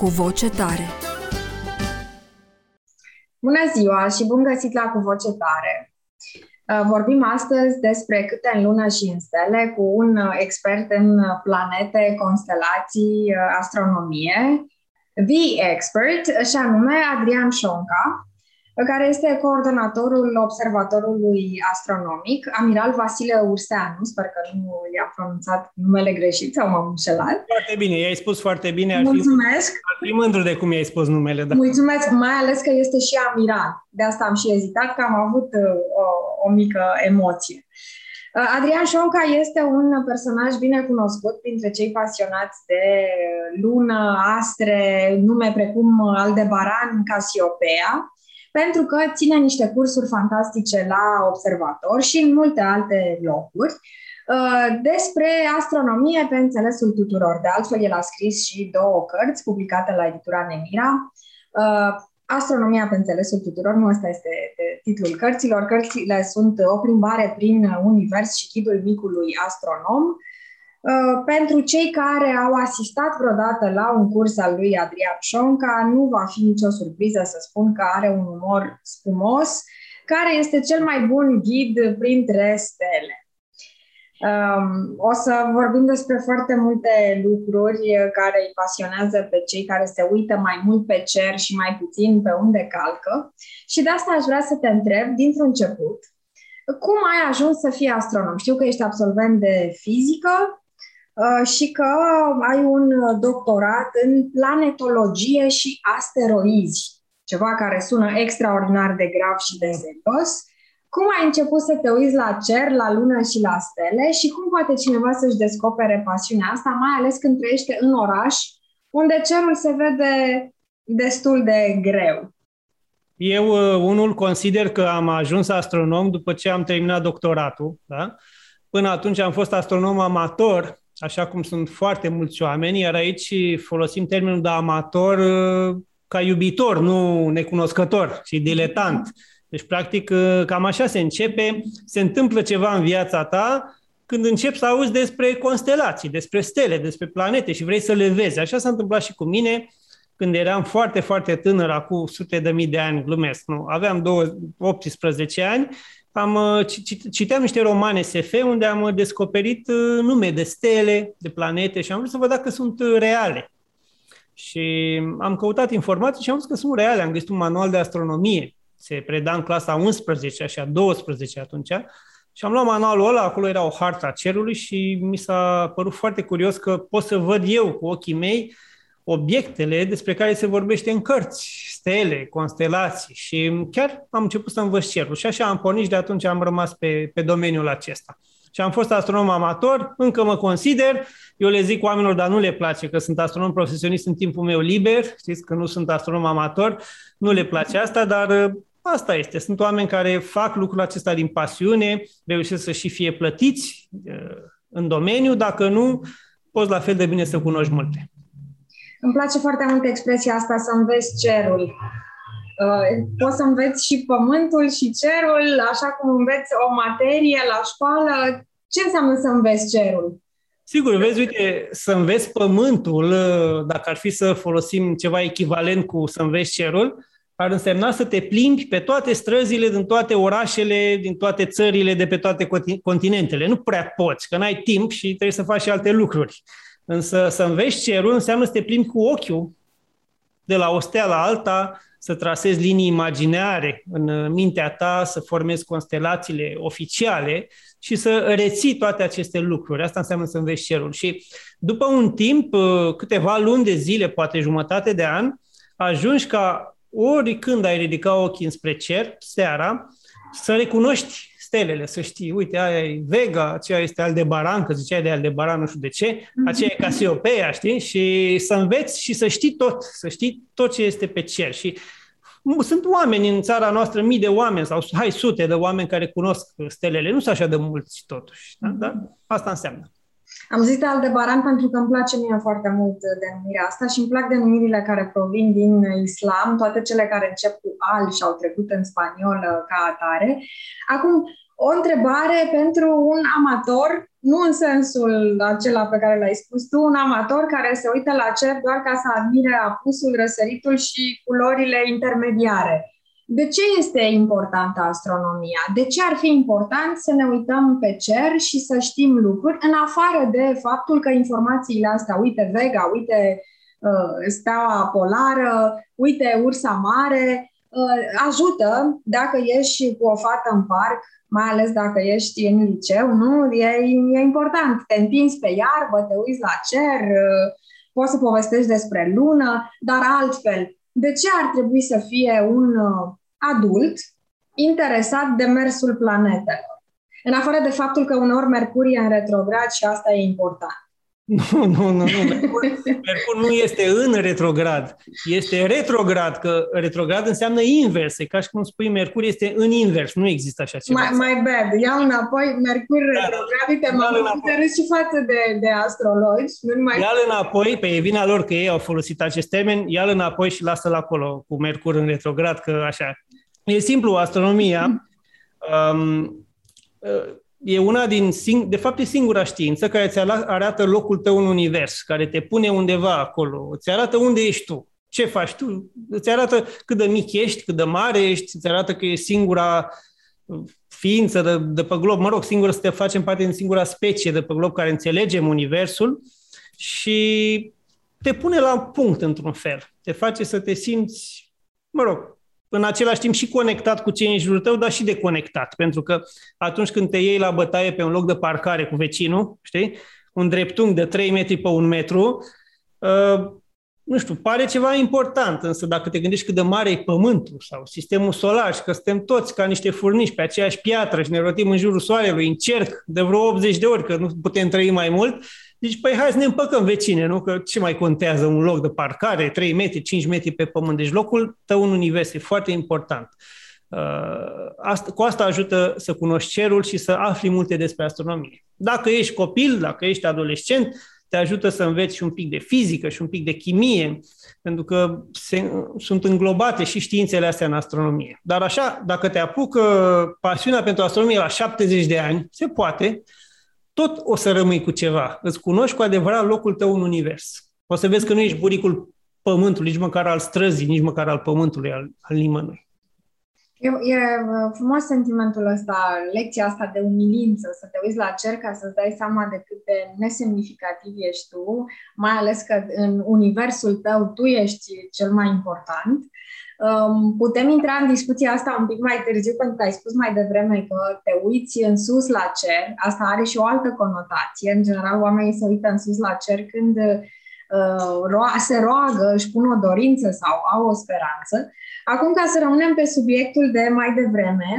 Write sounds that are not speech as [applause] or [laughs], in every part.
cu voce tare. Bună ziua și bun găsit la Cu Voce Tare! Uh, vorbim astăzi despre câte în lună și în stele cu un expert în planete, constelații, uh, astronomie, the expert, și anume Adrian Șonca, care este coordonatorul Observatorului Astronomic, Amiral Vasile Urseanu, sper că nu i-am pronunțat numele greșit sau m-am înșelat. Foarte bine, i-ai spus foarte bine. Ar Mulțumesc! Fi, ar fi mândru de cum i-ai spus numele. Da. Mulțumesc, mai ales că este și amiral. De asta am și ezitat, că am avut uh, o, o mică emoție. Uh, Adrian Șonca este un personaj bine cunoscut printre cei pasionați de lună, astre, nume precum Aldebaran, Casiopea, pentru că ține niște cursuri fantastice la observator și în multe alte locuri uh, despre astronomie pe înțelesul tuturor. De altfel, el a scris și două cărți publicate la editura Nemira. Uh, astronomia pe înțelesul tuturor, nu ăsta este titlul cărților. Cărțile sunt o plimbare prin univers și ghidul micului astronom. Uh, pentru cei care au asistat vreodată la un curs al lui Adrian Șonca, nu va fi nicio surpriză să spun că are un umor spumos, care este cel mai bun ghid printre stele. Um, o să vorbim despre foarte multe lucruri care îi pasionează pe cei care se uită mai mult pe cer și mai puțin pe unde calcă. Și de asta aș vrea să te întreb, dintr-un început, cum ai ajuns să fii astronom? Știu că ești absolvent de fizică, Uh, și că ai un doctorat în planetologie și asteroizi, ceva care sună extraordinar de grav și de serios. Cum ai început să te uiți la cer, la lună și la stele și cum poate cineva să-și descopere pasiunea asta, mai ales când trăiește în oraș, unde cerul se vede destul de greu? Eu, uh, unul, consider că am ajuns astronom după ce am terminat doctoratul. Da? Până atunci am fost astronom amator așa cum sunt foarte mulți oameni, iar aici folosim termenul de amator uh, ca iubitor, nu necunoscător și diletant. Deci, practic, uh, cam așa se începe, se întâmplă ceva în viața ta când începi să auzi despre constelații, despre stele, despre planete și vrei să le vezi. Așa s-a întâmplat și cu mine când eram foarte, foarte tânăr, acum sute de mii de ani, glumesc, nu? Aveam 18 ani am, uh, citeam niște romane SF unde am uh, descoperit uh, nume de stele, de planete și am vrut să văd dacă sunt reale. Și am căutat informații și am văzut că sunt reale. Am găsit un manual de astronomie. Se preda în clasa 11, așa 12 atunci. Și am luat manualul ăla, acolo era o harta a cerului și mi s-a părut foarte curios că pot să văd eu cu ochii mei obiectele despre care se vorbește în cărți, stele, constelații și chiar am început să învăț cerul și așa am pornit și de atunci am rămas pe, pe domeniul acesta. Și am fost astronom amator, încă mă consider, eu le zic oamenilor, dar nu le place că sunt astronom profesionist în timpul meu liber, știți că nu sunt astronom amator, nu le place asta, dar uh, asta este. Sunt oameni care fac lucrul acesta din pasiune, reușesc să și fie plătiți uh, în domeniu, dacă nu, poți la fel de bine să cunoști multe. Îmi place foarte mult expresia asta, să înveți cerul. Uh, poți să înveți și pământul și cerul, așa cum înveți o materie la școală. Ce înseamnă să înveți cerul? Sigur, vezi, uite, să înveți pământul, uh, dacă ar fi să folosim ceva echivalent cu să înveți cerul, ar însemna să te plimbi pe toate străzile din toate orașele, din toate țările, de pe toate continentele. Nu prea poți, că n-ai timp și trebuie să faci și alte lucruri. Însă să înveți cerul înseamnă să te plimbi cu ochiul de la o stea la alta, să trasezi linii imaginare în mintea ta, să formezi constelațiile oficiale și să reții toate aceste lucruri. Asta înseamnă să înveți cerul. Și după un timp, câteva luni de zile, poate jumătate de an, ajungi ca ori când ai ridica ochii înspre cer, seara, să recunoști stelele, să știi, uite, aia e Vega, aceea este Aldebaran, că ziceai de Aldebaran, nu știu de ce, aceea e Casiopeia, știi? Și să înveți și să știi tot, să știi tot ce este pe cer. Și sunt oameni în țara noastră, mii de oameni sau hai sute de oameni care cunosc stelele. Nu sunt așa de mulți totuși. Da? Dar asta înseamnă. Am zis de Aldebaran pentru că îmi place mie foarte mult denumirea asta și îmi plac denumirile care provin din islam, toate cele care încep cu al și au trecut în spaniolă ca atare. Acum, o întrebare pentru un amator, nu în sensul acela pe care l-ai spus tu, un amator care se uită la cer doar ca să admire apusul, răsăritul și culorile intermediare. De ce este importantă astronomia? De ce ar fi important să ne uităm pe cer și să știm lucruri, în afară de faptul că informațiile astea, uite Vega, uite uh, steaua polară, uite ursa mare, uh, ajută dacă ești cu o fată în parc, mai ales dacă ești în liceu, nu? E, e important. Te împingi pe iarbă, te uiți la cer, uh, poți să povestești despre lună, dar altfel. De ce ar trebui să fie un uh, adult interesat de mersul planetelor. În afară de faptul că uneori Mercur e în retrograd și asta e important. [laughs] Nu, nu, nu, nu. Mercur, Mercur nu este în retrograd, este retrograd, că retrograd înseamnă invers. E ca și cum spui Mercur este în invers, nu există așa ceva. My, my bad, iau înapoi, Mercur da, retrograd, uite, m-am și față de, de astrologi. Nu mai... Ia-l înapoi, pe e vina lor că ei au folosit acest termen, ia-l înapoi și lasă-l acolo cu Mercur în retrograd, că așa. E simplu, astronomia um, e una din, de fapt e singura știință care îți arată locul tău în univers, care te pune undeva acolo, îți arată unde ești tu, ce faci tu, îți arată cât de mic ești, cât de mare ești, îți arată că e singura ființă de, de pe glob, mă rog, singură să te facem parte din singura specie de pe glob care înțelegem universul și te pune la punct într-un fel, te face să te simți, mă rog, în același timp și conectat cu cei în jurul tău, dar și deconectat. Pentru că atunci când te iei la bătaie pe un loc de parcare cu vecinul, știi, un dreptunghi de 3 metri pe 1 metru, uh, nu știu, pare ceva important, însă dacă te gândești cât de mare e Pământul sau sistemul solar și că suntem toți ca niște furniși pe aceeași piatră și ne rotim în jurul Soarelui în cerc de vreo 80 de ori, că nu putem trăi mai mult, deci, păi hai să ne împăcăm vecine, nu? Că ce mai contează un loc de parcare, 3 metri, 5 metri pe pământ. Deci locul tău în univers e foarte important. Uh, asta, cu asta ajută să cunoști cerul și să afli multe despre astronomie. Dacă ești copil, dacă ești adolescent, te ajută să înveți și un pic de fizică și un pic de chimie, pentru că se, sunt înglobate și științele astea în astronomie. Dar așa, dacă te apucă pasiunea pentru astronomie la 70 de ani, se poate, tot o să rămâi cu ceva. Îți cunoști cu adevărat locul tău în univers. O să vezi că nu ești buricul pământului, nici măcar al străzii, nici măcar al pământului, al, al nimănui. E, e uh, frumos sentimentul ăsta, lecția asta de umilință, să te uiți la cer ca să-ți dai seama de cât de nesemnificativ ești tu, mai ales că în universul tău tu ești cel mai important. Um, putem intra în discuția asta un pic mai târziu, pentru că ai spus mai devreme că te uiți în sus la cer. Asta are și o altă conotație. În general, oamenii se uită în sus la cer când uh, se roagă, își pun o dorință sau au o speranță. Acum, ca să rămânem pe subiectul de mai devreme,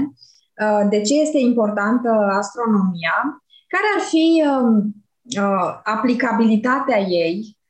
uh, de ce este importantă astronomia, care ar fi um, uh, aplicabilitatea ei Uh,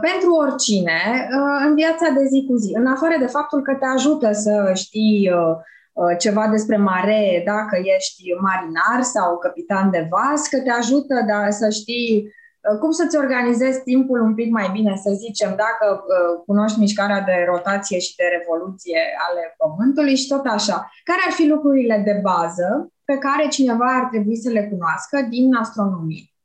pentru oricine uh, în viața de zi cu zi, în afară de faptul că te ajută să știi uh, ceva despre mare dacă ești marinar sau capitan de vas, că te ajută da, să știi cum să-ți organizezi timpul un pic mai bine, să zicem, dacă cunoști mișcarea de rotație și de revoluție ale Pământului și tot așa. Care ar fi lucrurile de bază pe care cineva ar trebui să le cunoască din astronomie?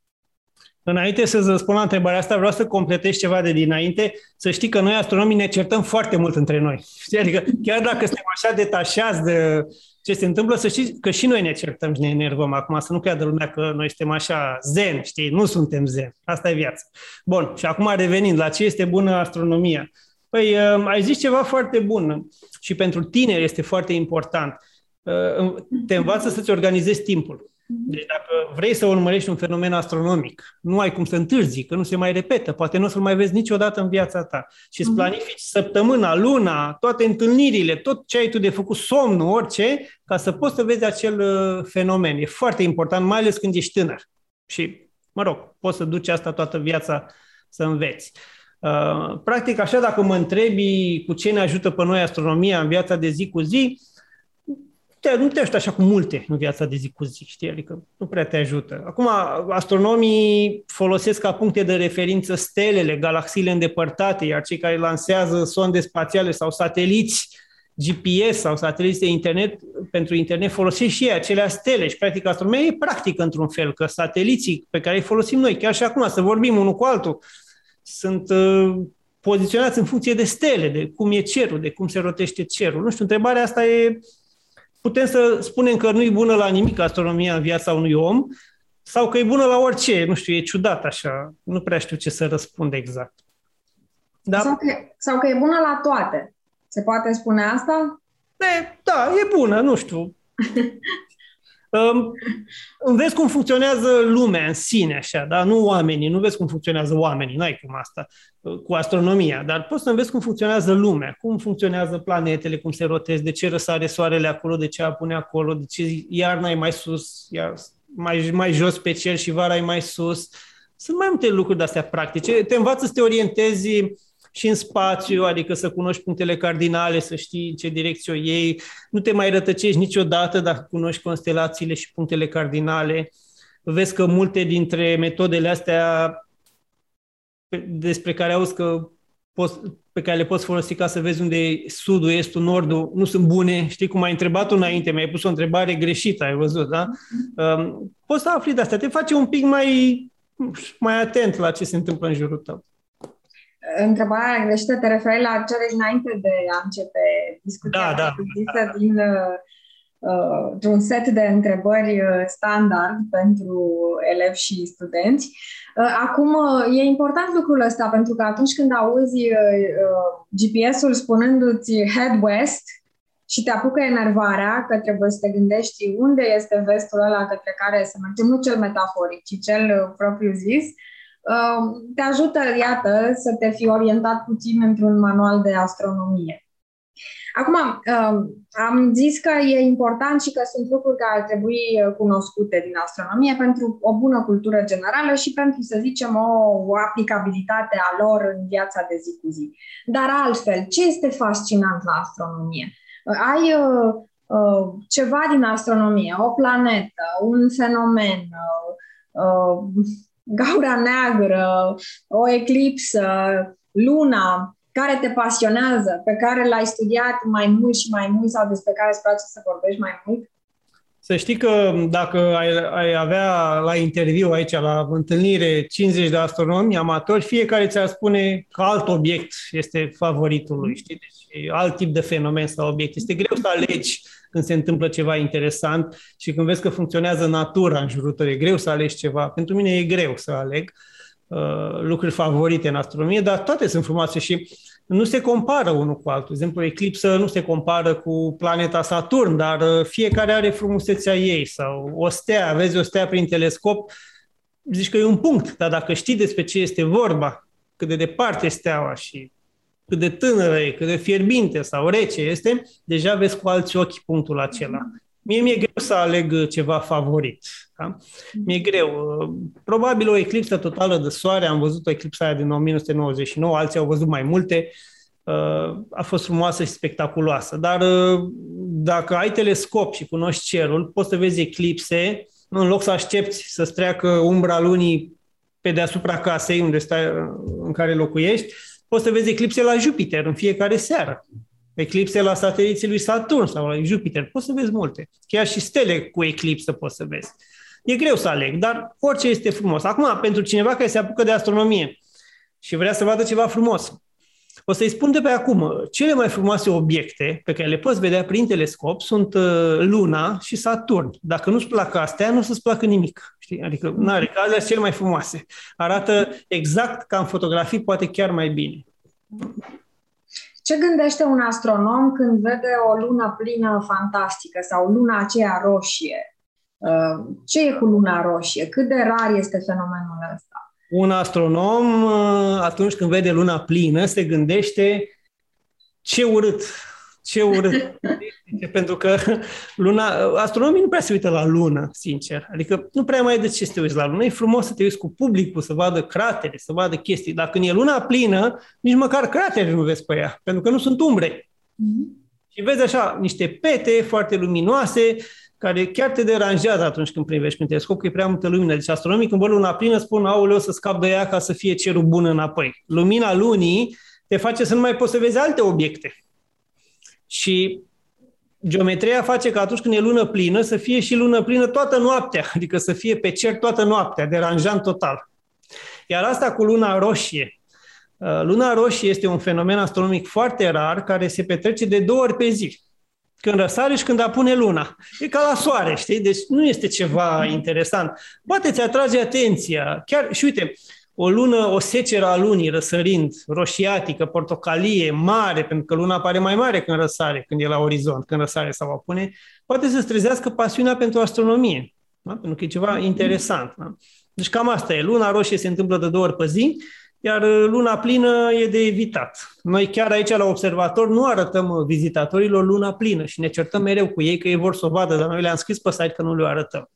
Înainte să spun la întrebarea asta, vreau să completez ceva de dinainte, să știi că noi astronomii ne certăm foarte mult între noi. Știi? Adică chiar dacă suntem așa detașați de ce se întâmplă, să știi că și noi ne certăm și ne enervăm acum, să nu creadă lumea că noi suntem așa zen, știi? Nu suntem zen. Asta e viața. Bun, și acum revenind, la ce este bună astronomia? Păi, uh, ai zis ceva foarte bun și pentru tine este foarte important. Uh, te învață să-ți organizezi timpul. Deci dacă vrei să urmărești un fenomen astronomic, nu ai cum să întârzi, că nu se mai repetă, poate nu o să-l mai vezi niciodată în viața ta. Și îți mhm. planifici săptămâna, luna, toate întâlnirile, tot ce ai tu de făcut, somnul, orice, ca să poți să vezi acel uh, fenomen. E foarte important, mai ales când ești tânăr. Și, mă rog, poți să duci asta toată viața să înveți. Uh, practic, așa, dacă mă întrebi cu ce ne ajută pe noi astronomia în viața de zi cu zi, te, nu te ajută așa cu multe în viața de zi cu zi, știi? Adică nu prea te ajută. Acum, astronomii folosesc ca puncte de referință stelele, galaxiile îndepărtate, iar cei care lansează sonde spațiale sau sateliți GPS sau sateliți de internet, pentru internet folosesc și ei acelea stele și practic astronomia e practică într-un fel, că sateliții pe care îi folosim noi, chiar și acum, să vorbim unul cu altul, sunt uh, poziționați în funcție de stele, de cum e cerul, de cum se rotește cerul. Nu știu, întrebarea asta e putem să spunem că nu e bună la nimic astronomia în viața unui om sau că e bună la orice, nu știu, e ciudat așa, nu prea știu ce să răspund exact. Da? Sau, că, sau că e bună la toate. Se poate spune asta? E, da, e bună, nu știu. [laughs] Um, vezi cum funcționează lumea în sine, așa, da? nu oamenii, nu vezi cum funcționează oamenii, n-ai cum asta uh, cu astronomia, dar poți să înveți cum funcționează lumea, cum funcționează planetele, cum se roteze, de ce răsare soarele acolo, de ce apune acolo, de ce iarna e mai sus, iar mai, mai jos pe cer și vara e mai sus. Sunt mai multe lucruri de astea practice. Te învață să te orientezi și în spațiu, adică să cunoști punctele cardinale, să știi în ce direcție o iei. Nu te mai rătăcești niciodată dacă cunoști constelațiile și punctele cardinale. Vezi că multe dintre metodele astea despre care auzi că poți, pe care le poți folosi ca să vezi unde e sudul, estul, nordul, nu sunt bune. Știi cum ai întrebat înainte, mi-ai pus o întrebare greșită, ai văzut, da? Um, poți să afli de asta, te face un pic mai, mai atent la ce se întâmplă în jurul tău întrebarea greșită te referi la cele înainte de a începe discuția da, da, da. din uh, un set de întrebări uh, standard pentru elevi și studenți. Uh, acum, uh, e important lucrul ăsta pentru că atunci când auzi uh, GPS-ul spunându-ți head west și te apucă enervarea că trebuie să te gândești unde este vestul ăla către care să mergem, nu cel metaforic, ci cel propriu zis, uh, Um, te ajută, iată, să te fi orientat puțin într-un manual de astronomie. Acum, um, am zis că e important și că sunt lucruri care ar trebui cunoscute din astronomie pentru o bună cultură generală și pentru, să zicem, o, o aplicabilitate a lor în viața de zi cu zi. Dar altfel, ce este fascinant la astronomie? Ai uh, uh, ceva din astronomie, o planetă, un fenomen, uh, uh gaura neagră, o eclipsă, luna, care te pasionează, pe care l-ai studiat mai mult și mai mult sau despre care îți place să vorbești mai mult? Să știi că dacă ai, ai avea la interviu aici, la întâlnire, 50 de astronomi amatori, fiecare ți-ar spune că alt obiect este favoritul lui, știi? Deci alt tip de fenomen sau obiect. Este greu să alegi când se întâmplă ceva interesant și când vezi că funcționează natura în jurul tău, e greu să alegi ceva. Pentru mine e greu să aleg uh, lucruri favorite în astronomie, dar toate sunt frumoase și nu se compară unul cu altul. De exemplu, eclipsă nu se compară cu planeta Saturn, dar uh, fiecare are frumusețea ei sau o stea, vezi o stea prin telescop, zici că e un punct, dar dacă știi despre ce este vorba, cât de departe steaua și cât de tânără e, cât de fierbinte sau rece este, deja vezi cu alți ochi punctul acela. Mie mi-e greu să aleg ceva favorit. Da? Mi-e greu. Probabil o eclipsă totală de soare, am văzut o eclipsă aia din 1999, alții au văzut mai multe, uh, a fost frumoasă și spectaculoasă. Dar uh, dacă ai telescop și cunoști cerul, poți să vezi eclipse, în loc să aștepți să-ți treacă umbra lunii pe deasupra casei unde stai, în care locuiești, poți să vezi eclipse la Jupiter în fiecare seară. Eclipse la sateliții lui Saturn sau la Jupiter. Poți să vezi multe. Chiar și stele cu eclipsă poți să vezi. E greu să aleg, dar orice este frumos. Acum, pentru cineva care se apucă de astronomie și vrea să vadă ceva frumos, o să-i spun de pe acum, cele mai frumoase obiecte pe care le poți vedea prin telescop sunt uh, Luna și Saturn. Dacă nu-ți plac astea, nu o să-ți placă nimic. Știi? Adică, nu are, alea sunt cele mai frumoase. Arată exact ca în fotografii, poate chiar mai bine. Ce gândește un astronom când vede o lună plină fantastică sau luna aceea roșie? Uh, ce e cu luna roșie? Cât de rar este fenomenul ăsta? Un astronom, uh, atunci când vede luna plină, se gândește ce urât, ce urât. [laughs] Pentru că luna, astronomii nu prea se uită la lună, sincer. Adică nu prea mai e de ce să te uiți la lună. E frumos să te uiți cu publicul, să vadă cratere, să vadă chestii. Dar când e luna plină, nici măcar cratere nu vezi pe ea, pentru că nu sunt umbre. Mm-hmm. Și vezi așa niște pete foarte luminoase, care chiar te deranjează atunci când privești prin telescop, că e prea multă lumină. Deci astronomii când văd luna plină spun, aoleu, să scap de ea ca să fie cerul bun înapoi. Lumina lunii te face să nu mai poți să vezi alte obiecte. Și geometria face ca atunci când e lună plină să fie și lună plină toată noaptea, [laughs] adică să fie pe cer toată noaptea, deranjant total. Iar asta cu luna roșie. Uh, luna roșie este un fenomen astronomic foarte rar care se petrece de două ori pe zi. Când răsare și când apune luna. E ca la soare, știi? Deci nu este ceva interesant. Poate ți atrage atenția. Chiar, și uite, o lună, o seceră a lunii răsărind, roșiatică, portocalie, mare, pentru că luna apare mai mare când răsare, când e la orizont, când răsare sau apune, poate să-ți trezească pasiunea pentru astronomie. Da? Pentru că e ceva interesant. Da? Deci cam asta e. Luna roșie se întâmplă de două ori pe zi, iar luna plină e de evitat. Noi chiar aici la observator nu arătăm vizitatorilor luna plină și ne certăm mereu cu ei că ei vor să o vadă, dar noi le-am scris pe site că nu le arătăm.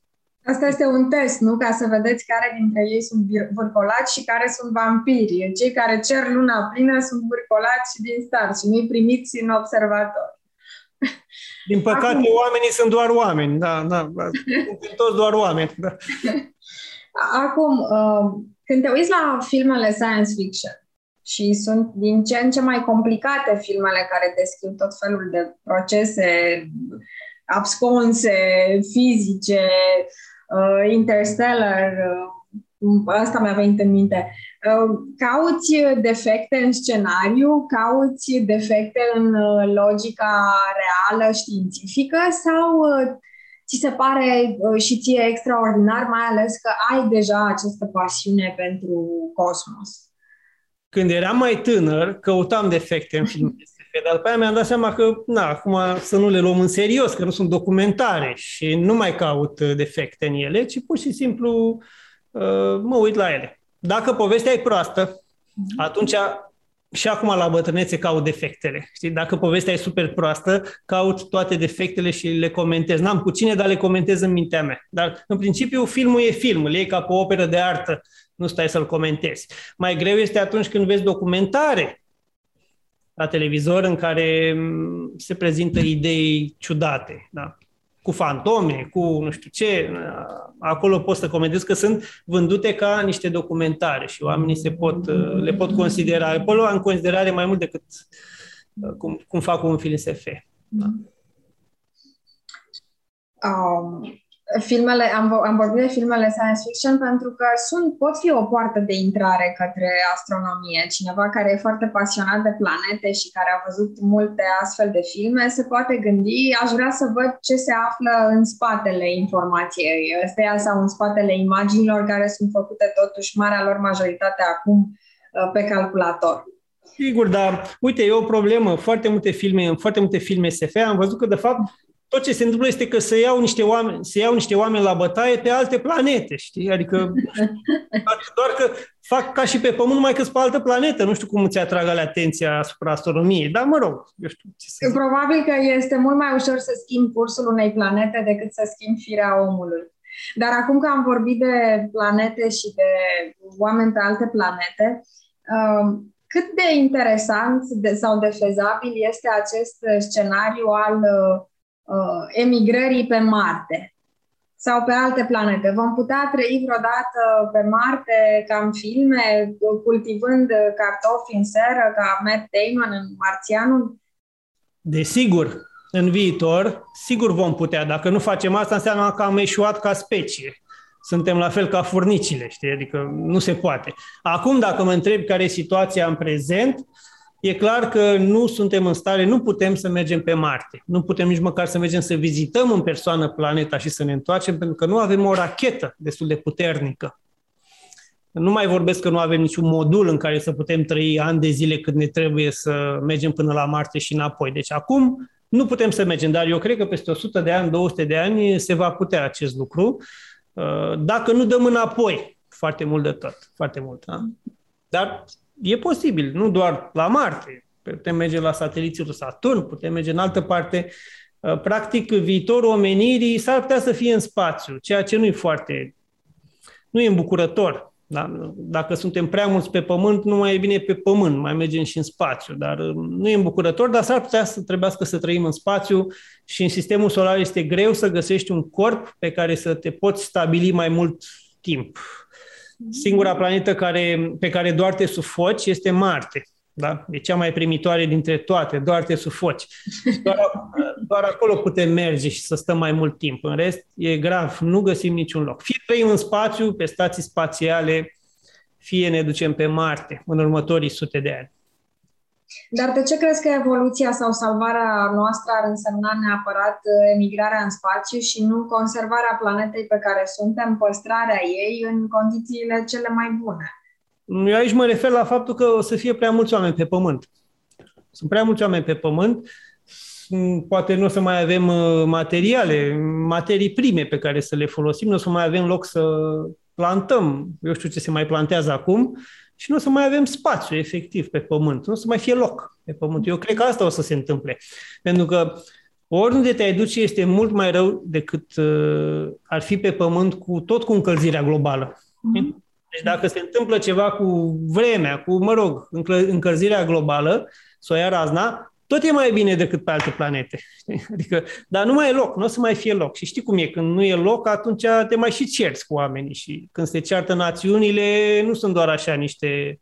Asta este un test, nu? Ca să vedeți care dintre ei sunt vârcolați și care sunt vampiri. Cei care cer luna plină sunt vârcolați și din start și nu-i primiți în observator. [laughs] Din păcate, Acum... oamenii sunt doar oameni, da, da, da. [laughs] sunt toți doar oameni. Da. Acum, uh, când te uiți la filmele science fiction, și sunt din ce în ce mai complicate filmele care descriu tot felul de procese absconse, fizice, uh, Interstellar, uh, asta mi-a venit în minte. Uh, cauți defecte în scenariu, cauți defecte în uh, logica reală, științifică sau uh, ți se pare uh, și ție extraordinar, mai ales că ai deja această pasiune pentru cosmos? Când eram mai tânăr, căutam defecte în filme dar după aia mi-am dat seama că, na, acum să nu le luăm în serios, că nu sunt documentare și nu mai caut uh, defecte în ele, ci pur și simplu uh, mă uit la ele. Dacă povestea e proastă, mhm. atunci și acum la bătrânețe caut defectele. Știi? Dacă povestea e super proastă, caut toate defectele și le comentez. N-am cu cine, dar le comentez în mintea mea. Dar, în principiu, filmul e film, îl iei ca pe o operă de artă, nu stai să-l comentezi. Mai greu este atunci când vezi documentare la televizor în care mm, se prezintă idei ciudate, da? Cu fantome, cu nu știu ce, acolo poți să comentezi că sunt vândute ca niște documentare și oamenii se pot, le pot considera, acolo în considerare mai mult decât uh, cum, cum fac un film SF. Da. Um, filmele, am, am vorbit de filmele science fiction pentru că sunt, pot fi o poartă de intrare către astronomie. Cineva care e foarte pasionat de planete și care a văzut multe astfel de filme se poate gândi, aș vrea să văd ce se află în spatele informației ăsteia sau în spatele imaginilor care sunt făcute totuși marea lor majoritate acum uh, pe calculator. Sigur, dar uite, e o problemă. Foarte multe filme, în foarte multe filme SF am văzut că, de fapt, tot ce se întâmplă este că se iau niște oameni, se iau niște oameni la bătaie pe alte planete, știi? Adică [laughs] doar că fac ca și pe Pământ, numai că pe altă planetă. Nu știu cum îți atrag ale atenția asupra astronomiei, dar mă rog, eu știu ce să zic. Probabil că este mult mai ușor să schimbi cursul unei planete decât să schimbi firea omului. Dar acum că am vorbit de planete și de oameni pe alte planete, um, cât de interesant de, sau de fezabil este acest scenariu al uh, uh, emigrării pe Marte sau pe alte planete. Vom putea trăi vreodată pe Marte ca în filme, cultivând cartofi în seră, ca Matt Damon în Marțianul? Desigur, în viitor, sigur vom putea. Dacă nu facem asta, înseamnă că am eșuat ca specie. Suntem la fel ca furnicile, știi? Adică nu se poate. Acum, dacă mă întreb care e situația în prezent, uh, e clar că nu suntem în stare, nu putem să mergem pe Marte. Nu putem nici măcar să mergem să vizităm în persoană planeta și să ne întoarcem, pentru că nu avem o rachetă destul de puternică. Nu mai vorbesc că nu avem niciun modul în care să putem trăi ani de zile cât ne trebuie să mergem până la Marte și înapoi. Deci acum Nu putem să mergem, dar eu cred că peste 100 de ani, 200 de ani se va putea acest lucru, uh, dacă nu dăm înapoi foarte mult de tot, foarte mult. Da? Dar e posibil, nu doar la Marte, putem merge la sateliții Saturn, putem merge în altă parte. Uh, practic, viitorul omenirii s-ar putea să fie în spațiu, ceea ce nu e foarte, nu e îmbucurător. Da? Dacă suntem prea mulți pe pământ, nu mai e bine pe pământ, mai mergem și în spațiu. Dar uh, nu e îmbucurător, dar s-ar putea să trebuiască să trăim în spațiu și în sistemul solar este greu să găsești un corp pe care să te poți stabili mai mult timp. Singura planetă care, pe care doar te sufoci este Marte. Da? E cea mai primitoare dintre toate, doar te sufoci. [laughs] Doar, doar acolo putem merge și să stăm mai mult timp. În rest, e grav, nu găsim niciun loc. Fie trăim în spațiu, pe stații spațiale, fie ne ducem pe Marte în următorii sute de ani. Dar de ce crezi că evoluția sau salvarea noastră ar însemna neapărat emigrarea în spațiu și nu conservarea planetei pe care suntem, păstrarea ei în condițiile cele mai bune? Eu aici mă refer la faptul că o să fie prea mulți oameni pe pământ. Sunt prea mulți oameni pe pământ, poate nu o să mai avem uh, materiale, materii prime pe care să le folosim, nu o să mai avem loc să plantăm, eu știu ce se mai plantează acum, și nu o să mai avem spațiu efectiv pe pământ, nu o să mai fie loc pe pământ. Eu cred că asta o să se întâmple. Pentru că oriunde te-ai duce este mult mai rău decât uh, ar fi pe pământ cu tot cu încălzirea globală. Mm-hmm. Deci dacă se întâmplă ceva cu vremea, cu, mă rog, încălzirea globală, să o ia razna, tot e mai bine decât pe alte planete. [laughs] Adică, dar nu mai e loc, nu o să mai fie loc. Și știi cum e, când nu e loc, atunci te mai și cerți cu oamenii. Și când se ceartă națiunile, nu sunt doar așa niște,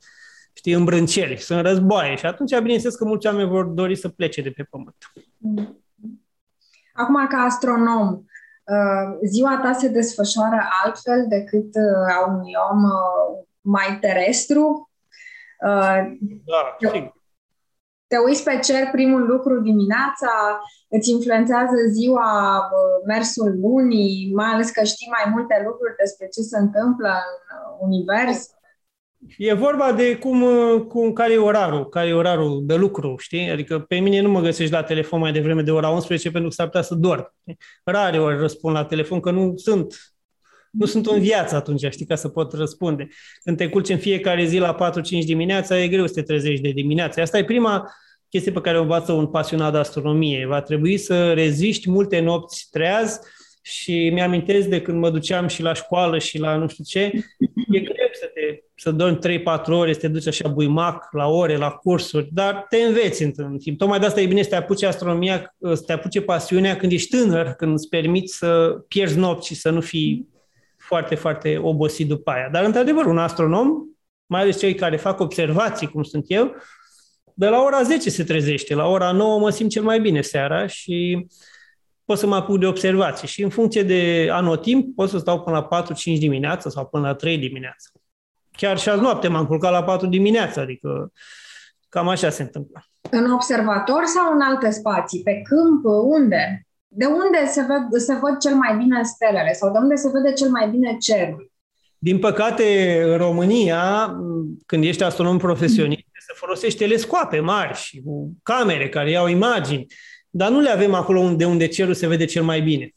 știi, îmbrânceli, sunt războaie. Și atunci, bineînțeles că mulți oameni vor dori să plece de pe pământ. Acum, ca astronom, Uh, ziua ta se desfășoară altfel decât uh, a unui om uh, mai terestru. Da, Te uiți pe cer primul lucru dimineața, îți influențează ziua mersul lunii, mai ales că știi mai multe lucruri despre ce se întâmplă în univers. E vorba de cum, cum care e orarul, care e orarul de lucru, știi? Adică pe mine nu mă găsești la telefon mai devreme de ora 11 pentru că s-ar putea să dorm. Rare ori răspund la telefon că nu sunt nu sunt în viață atunci, știi, ca să pot răspunde. Când te culci în fiecare zi la 4-5 dimineața, e greu să te trezești de dimineață. Asta e prima chestie pe care o învață un pasionat de astronomie. Va trebui să reziști multe nopți treaz și mi-amintesc de când mă duceam și la școală și la nu știu ce, e greu să te să dormi 3-4 ore, să te duci așa buimac la ore, la cursuri, dar te înveți în timp. Tocmai de asta e bine să te apuce astronomia, să te apuce pasiunea când ești tânăr, când îți permiți să pierzi nopți și să nu fii foarte, foarte obosit după aia. Dar, într-adevăr, un astronom, mai ales cei care fac observații, cum sunt eu, de la ora 10 se trezește, la ora 9 mă simt cel mai bine seara și pot să mă apuc de observații și în funcție de anotimp pot să stau până la 4-5 dimineața sau până la 3 dimineața. Chiar și azi noapte m-am culcat la 4 dimineața, adică cam așa se întâmplă. În observator sau în alte spații? Pe câmp? Unde? De unde se, ved, se văd cel mai bine stelele sau de unde se vede cel mai bine cerul? Din păcate, în România, când ești astronom profesionist, se folosește telescoape mari și cu camere care iau imagini, dar nu le avem acolo de unde cerul se vede cel mai bine.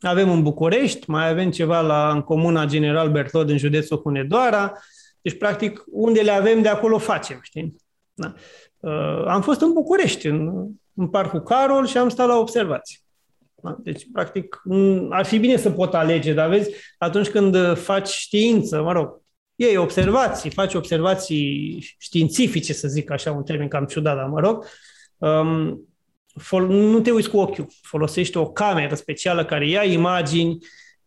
Avem în București, mai avem ceva la, în Comuna General Bertod, în județul Hunedoara. Deci, practic, unde le avem, de acolo facem, știi? Da. Uh, am fost în București, în, în Parcul Carol și am stat la observații. Da? Deci, practic, ar fi bine să pot alege, dar vezi, atunci când faci știință, mă rog, iei observații, faci observații științifice, să zic așa, un termen cam ciudat, dar mă rog, um, nu te uiți cu ochiul, folosești o cameră specială care ia imagini,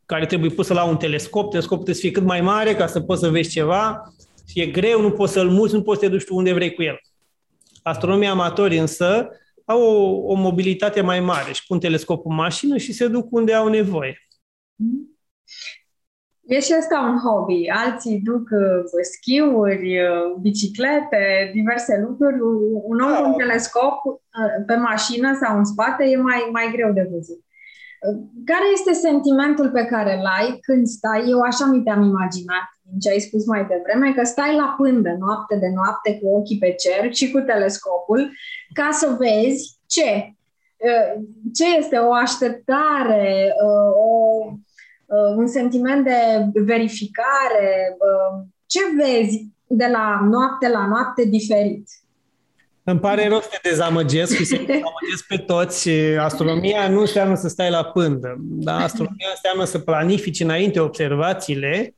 care trebuie pusă la un telescop, telescopul trebuie să fie cât mai mare ca să poți să vezi ceva, și e greu, nu poți să-l muți, nu poți să te duci tu unde vrei cu el. Astronomii amatori însă au o, o mobilitate mai mare și pun telescopul în mașină și se duc unde au nevoie. E și asta un hobby. Alții duc uh, schiuri, uh, biciclete, diverse lucruri. Un om cu un telescop uh, pe mașină sau în spate e mai, mai greu de văzut. Care este sentimentul pe care îl ai când stai, eu așa mi te-am imaginat din ce ai spus mai devreme, că stai la pândă noapte de noapte cu ochii pe cer și cu telescopul ca să vezi ce? ce este o așteptare, o, un sentiment de verificare? Ce vezi de la noapte la noapte diferit? Îmi pare rău să te dezamăgesc și să te dezamăgesc pe toți. Astronomia nu înseamnă să stai la pândă. Da? Astronomia înseamnă să planifici înainte observațiile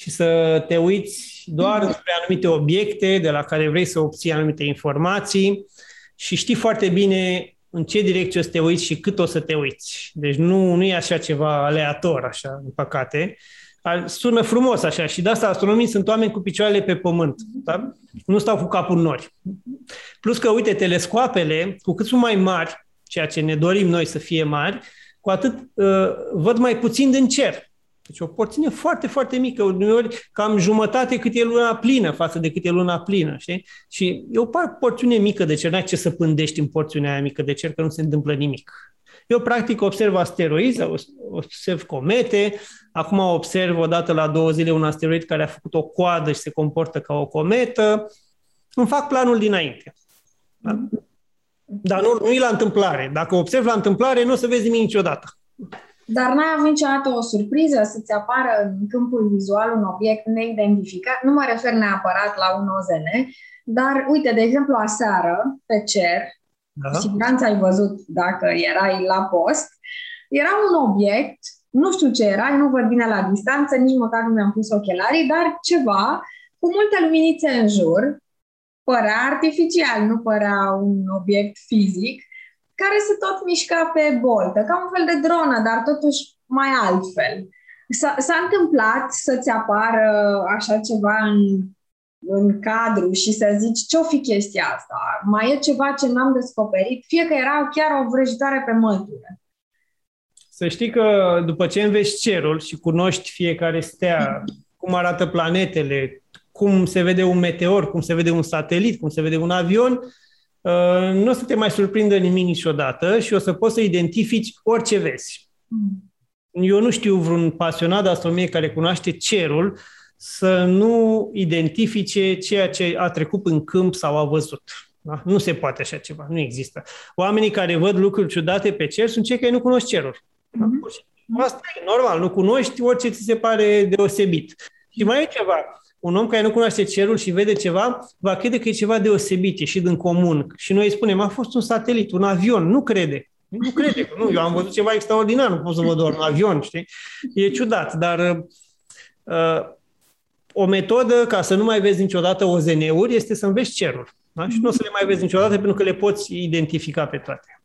și să te uiți doar spre anumite obiecte de la care vrei să obții anumite informații și știi foarte bine în ce direcție o să te uiți și cât o să te uiți. Deci nu, nu e așa ceva aleator, așa, în păcate. Sună frumos așa și de asta astronomii sunt oameni cu picioarele pe pământ. Da? Nu stau cu capul în nori. Plus că, uite, telescoapele, cu cât sunt mai mari, ceea ce ne dorim noi să fie mari, cu atât uh, văd mai puțin din cer. Deci o porțiune foarte, foarte mică, uneori cam jumătate cât e luna plină față de cât e luna plină, știi? Și e o porțiune mică de cer, n-ai ce să pândești în porțiunea aia mică de cer, că nu se întâmplă nimic. Eu, practic, observ asteroizi, observ comete, acum observ odată la două zile un asteroid care a făcut o coadă și se comportă ca o cometă. Îmi fac planul dinainte. Da? Dar nu, nu e la întâmplare. Dacă observ la întâmplare, nu o să vezi nimic niciodată. Dar n-ai avut niciodată o surpriză să-ți apară în câmpul vizual un obiect neidentificat? Nu mă refer neapărat la un OZN, dar uite, de exemplu, aseară, pe cer, da. cu siguranță ai văzut dacă erai la post, era un obiect, nu știu ce era, nu văd bine la distanță, nici măcar nu mi-am pus ochelarii, dar ceva cu multe luminițe în jur, părea artificial, nu părea un obiect fizic, care se tot mișca pe boltă, ca un fel de dronă, dar totuși mai altfel. S-a, s-a întâmplat să-ți apară așa ceva în, în cadru și să zici ce-o fi chestia asta? Mai e ceva ce n-am descoperit? Fie că era chiar o vrăjitoare pe mătură. Să știi că după ce înveți cerul și cunoști fiecare stea, cum arată planetele, cum se vede un meteor, cum se vede un satelit, cum se vede un avion, Uh, nu o să te mai surprindă nimic niciodată și o să poți să identifici orice vezi. Mm. Eu nu știu vreun pasionat de astronomie care cunoaște cerul să nu identifice ceea ce a trecut în câmp sau a văzut. Da? Nu se poate așa ceva, nu există. Oamenii care văd lucruri ciudate pe cer sunt cei care nu cunosc cerul. Da? Mm-hmm. Asta e normal, nu cunoști orice ți se pare deosebit. Și mai e ceva, un om care nu cunoaște cerul și vede ceva, va crede că e ceva deosebit, ieșit din comun. Și noi îi spunem, a fost un satelit, un avion, nu crede. Nu crede, nu, eu am văzut ceva extraordinar, nu pot să văd doar un avion, știi? E ciudat, dar uh, o metodă ca să nu mai vezi niciodată OZN-uri este să înveți cerul. Da? Și nu o să le mai vezi niciodată pentru că le poți identifica pe toate.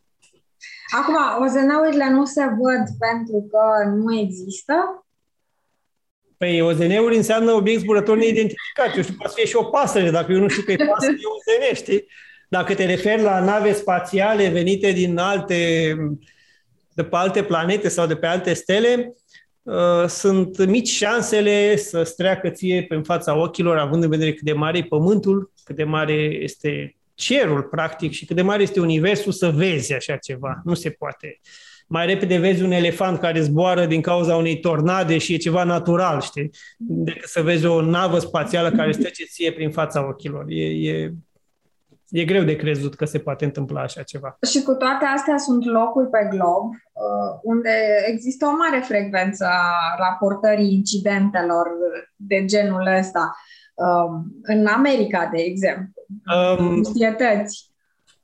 Acum, OZN-urile nu se văd pentru că nu există Păi OZN-uri înseamnă obiect zburător neidentificat. Eu știu, poate fie și o pasăre, dacă eu nu știu că e pasăre, e OZN, știi? Dacă te referi la nave spațiale venite din alte, de pe alte planete sau de pe alte stele, uh, sunt mici șansele să streacă ție pe în fața ochilor, având în vedere cât de mare e Pământul, cât de mare este cerul, practic, și cât de mare este Universul, să vezi așa ceva. Nu se poate. Uh, mai repede vezi un elefant care zboară din cauza unei tornade și e ceva natural, știi? Decât să vezi o navă spațială care îți trece ție prin fața ochilor. E, e, e greu de crezut că se poate întâmpla așa ceva. Și cu toate astea sunt locuri pe glob uh, unde există o mare frecvență a raportării incidentelor de genul ăsta. Um, în America, de exemplu, um, societăți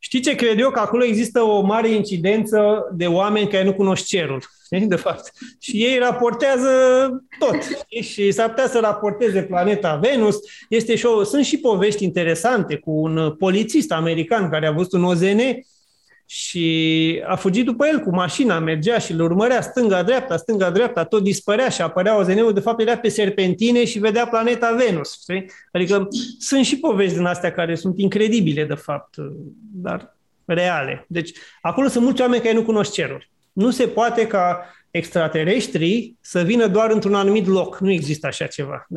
Știi ce cred eu? Că acolo există o mare incidență de oameni care nu cunosc cerul, de fapt. Și ei raportează tot. Știi? Și s-ar putea să raporteze planeta Venus. Este și o, sunt și povești interesante cu un polițist american care a văzut un OZN și a fugit după el cu mașina, mergea și îl urmărea stânga-dreapta, stânga-dreapta, tot dispărea și apărea OZN-ul, de fapt era pe serpentine și vedea planeta Venus. Știi? Adică sunt și povești din astea care sunt incredibile, de fapt, dar reale. Deci acolo sunt mulți oameni care nu cunosc cerul. Nu se poate ca extraterestrii să vină doar într-un anumit loc. Nu există așa ceva.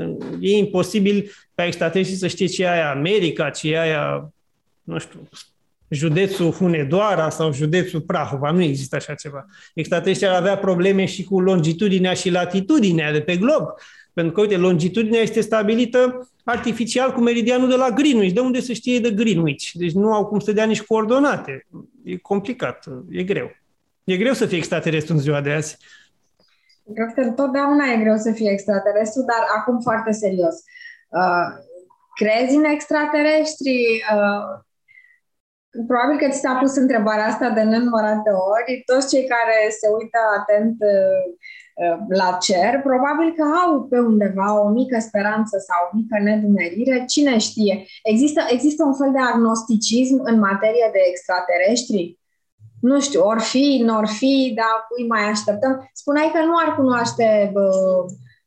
E imposibil ca extraterestrii să știe ce e aia America, ce e aia, nu știu, județul Hunedoara sau județul Prahova. Nu există așa ceva. Extraterestrii ar avea probleme și cu longitudinea și latitudinea de pe glob. Pentru că, uite, longitudinea este stabilită artificial cu meridianul de la Greenwich. De unde să știe de Greenwich? Deci nu au cum să dea nici coordonate. E complicat, e greu. E greu să fie extraterestru în ziua de azi. Cred că întotdeauna e greu să fie extraterestru, dar acum foarte serios. Uh, crezi în extraterestri? Uh, probabil că ți s-a pus întrebarea asta de nenumărate ori. Toți cei care se uită atent uh, uh, la cer, probabil că au pe undeva o mică speranță sau o mică nedumerire. Cine știe? Există, există un fel de agnosticism în materie de extraterestri? nu știu, or fi, n-or fi, dar îi mai așteptăm. Spuneai că nu ar cunoaște bă,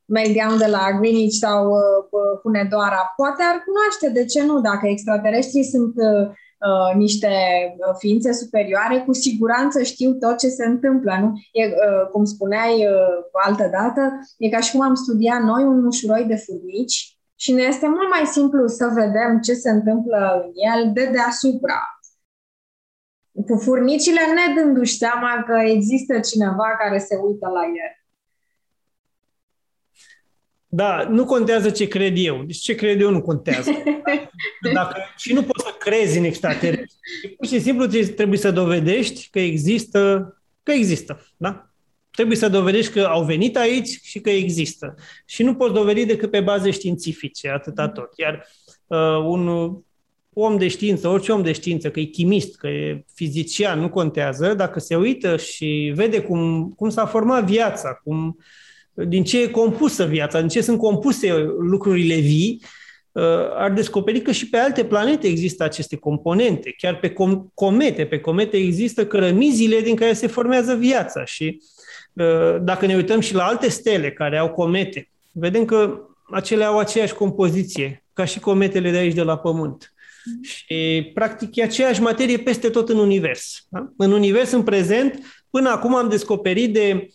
meridianul de la Greenwich sau bă, Hunedoara. Poate ar cunoaște, de ce nu? Dacă extraterestrii sunt uh, niște ființe superioare, cu siguranță știu tot ce se întâmplă, nu? E, uh, cum spuneai uh, altă dată, e ca și cum am studiat noi un mușuroi de furnici și ne este mult mai simplu să vedem ce se întâmplă în el de deasupra cu furnicile ne dându-și seama că există cineva care se uită la el. Da, nu contează ce cred eu. Deci ce cred eu nu contează. [laughs] Dacă, și nu poți să crezi în extraterestri. Pur și simplu trebuie să dovedești că există, că există. Da? Trebuie să dovedești că au venit aici și că există. Și nu poți dovedi decât pe baze științifice, atâta tot. Iar uh, un om de știință, orice om de știință, că e chimist, că e fizician, nu contează, dacă se uită și vede cum, cum s-a format viața, cum, din ce e compusă viața, din ce sunt compuse lucrurile vii, uh, ar descoperi că și pe alte planete există aceste componente. Chiar pe com- comete, pe comete există cărămizile din care se formează viața și uh, dacă ne uităm și la alte stele care au comete, vedem că acelea au aceeași compoziție, ca și cometele de aici de la Pământ. Și, practic, e aceeași materie peste tot în univers. Da? În univers, în prezent, până acum am descoperit de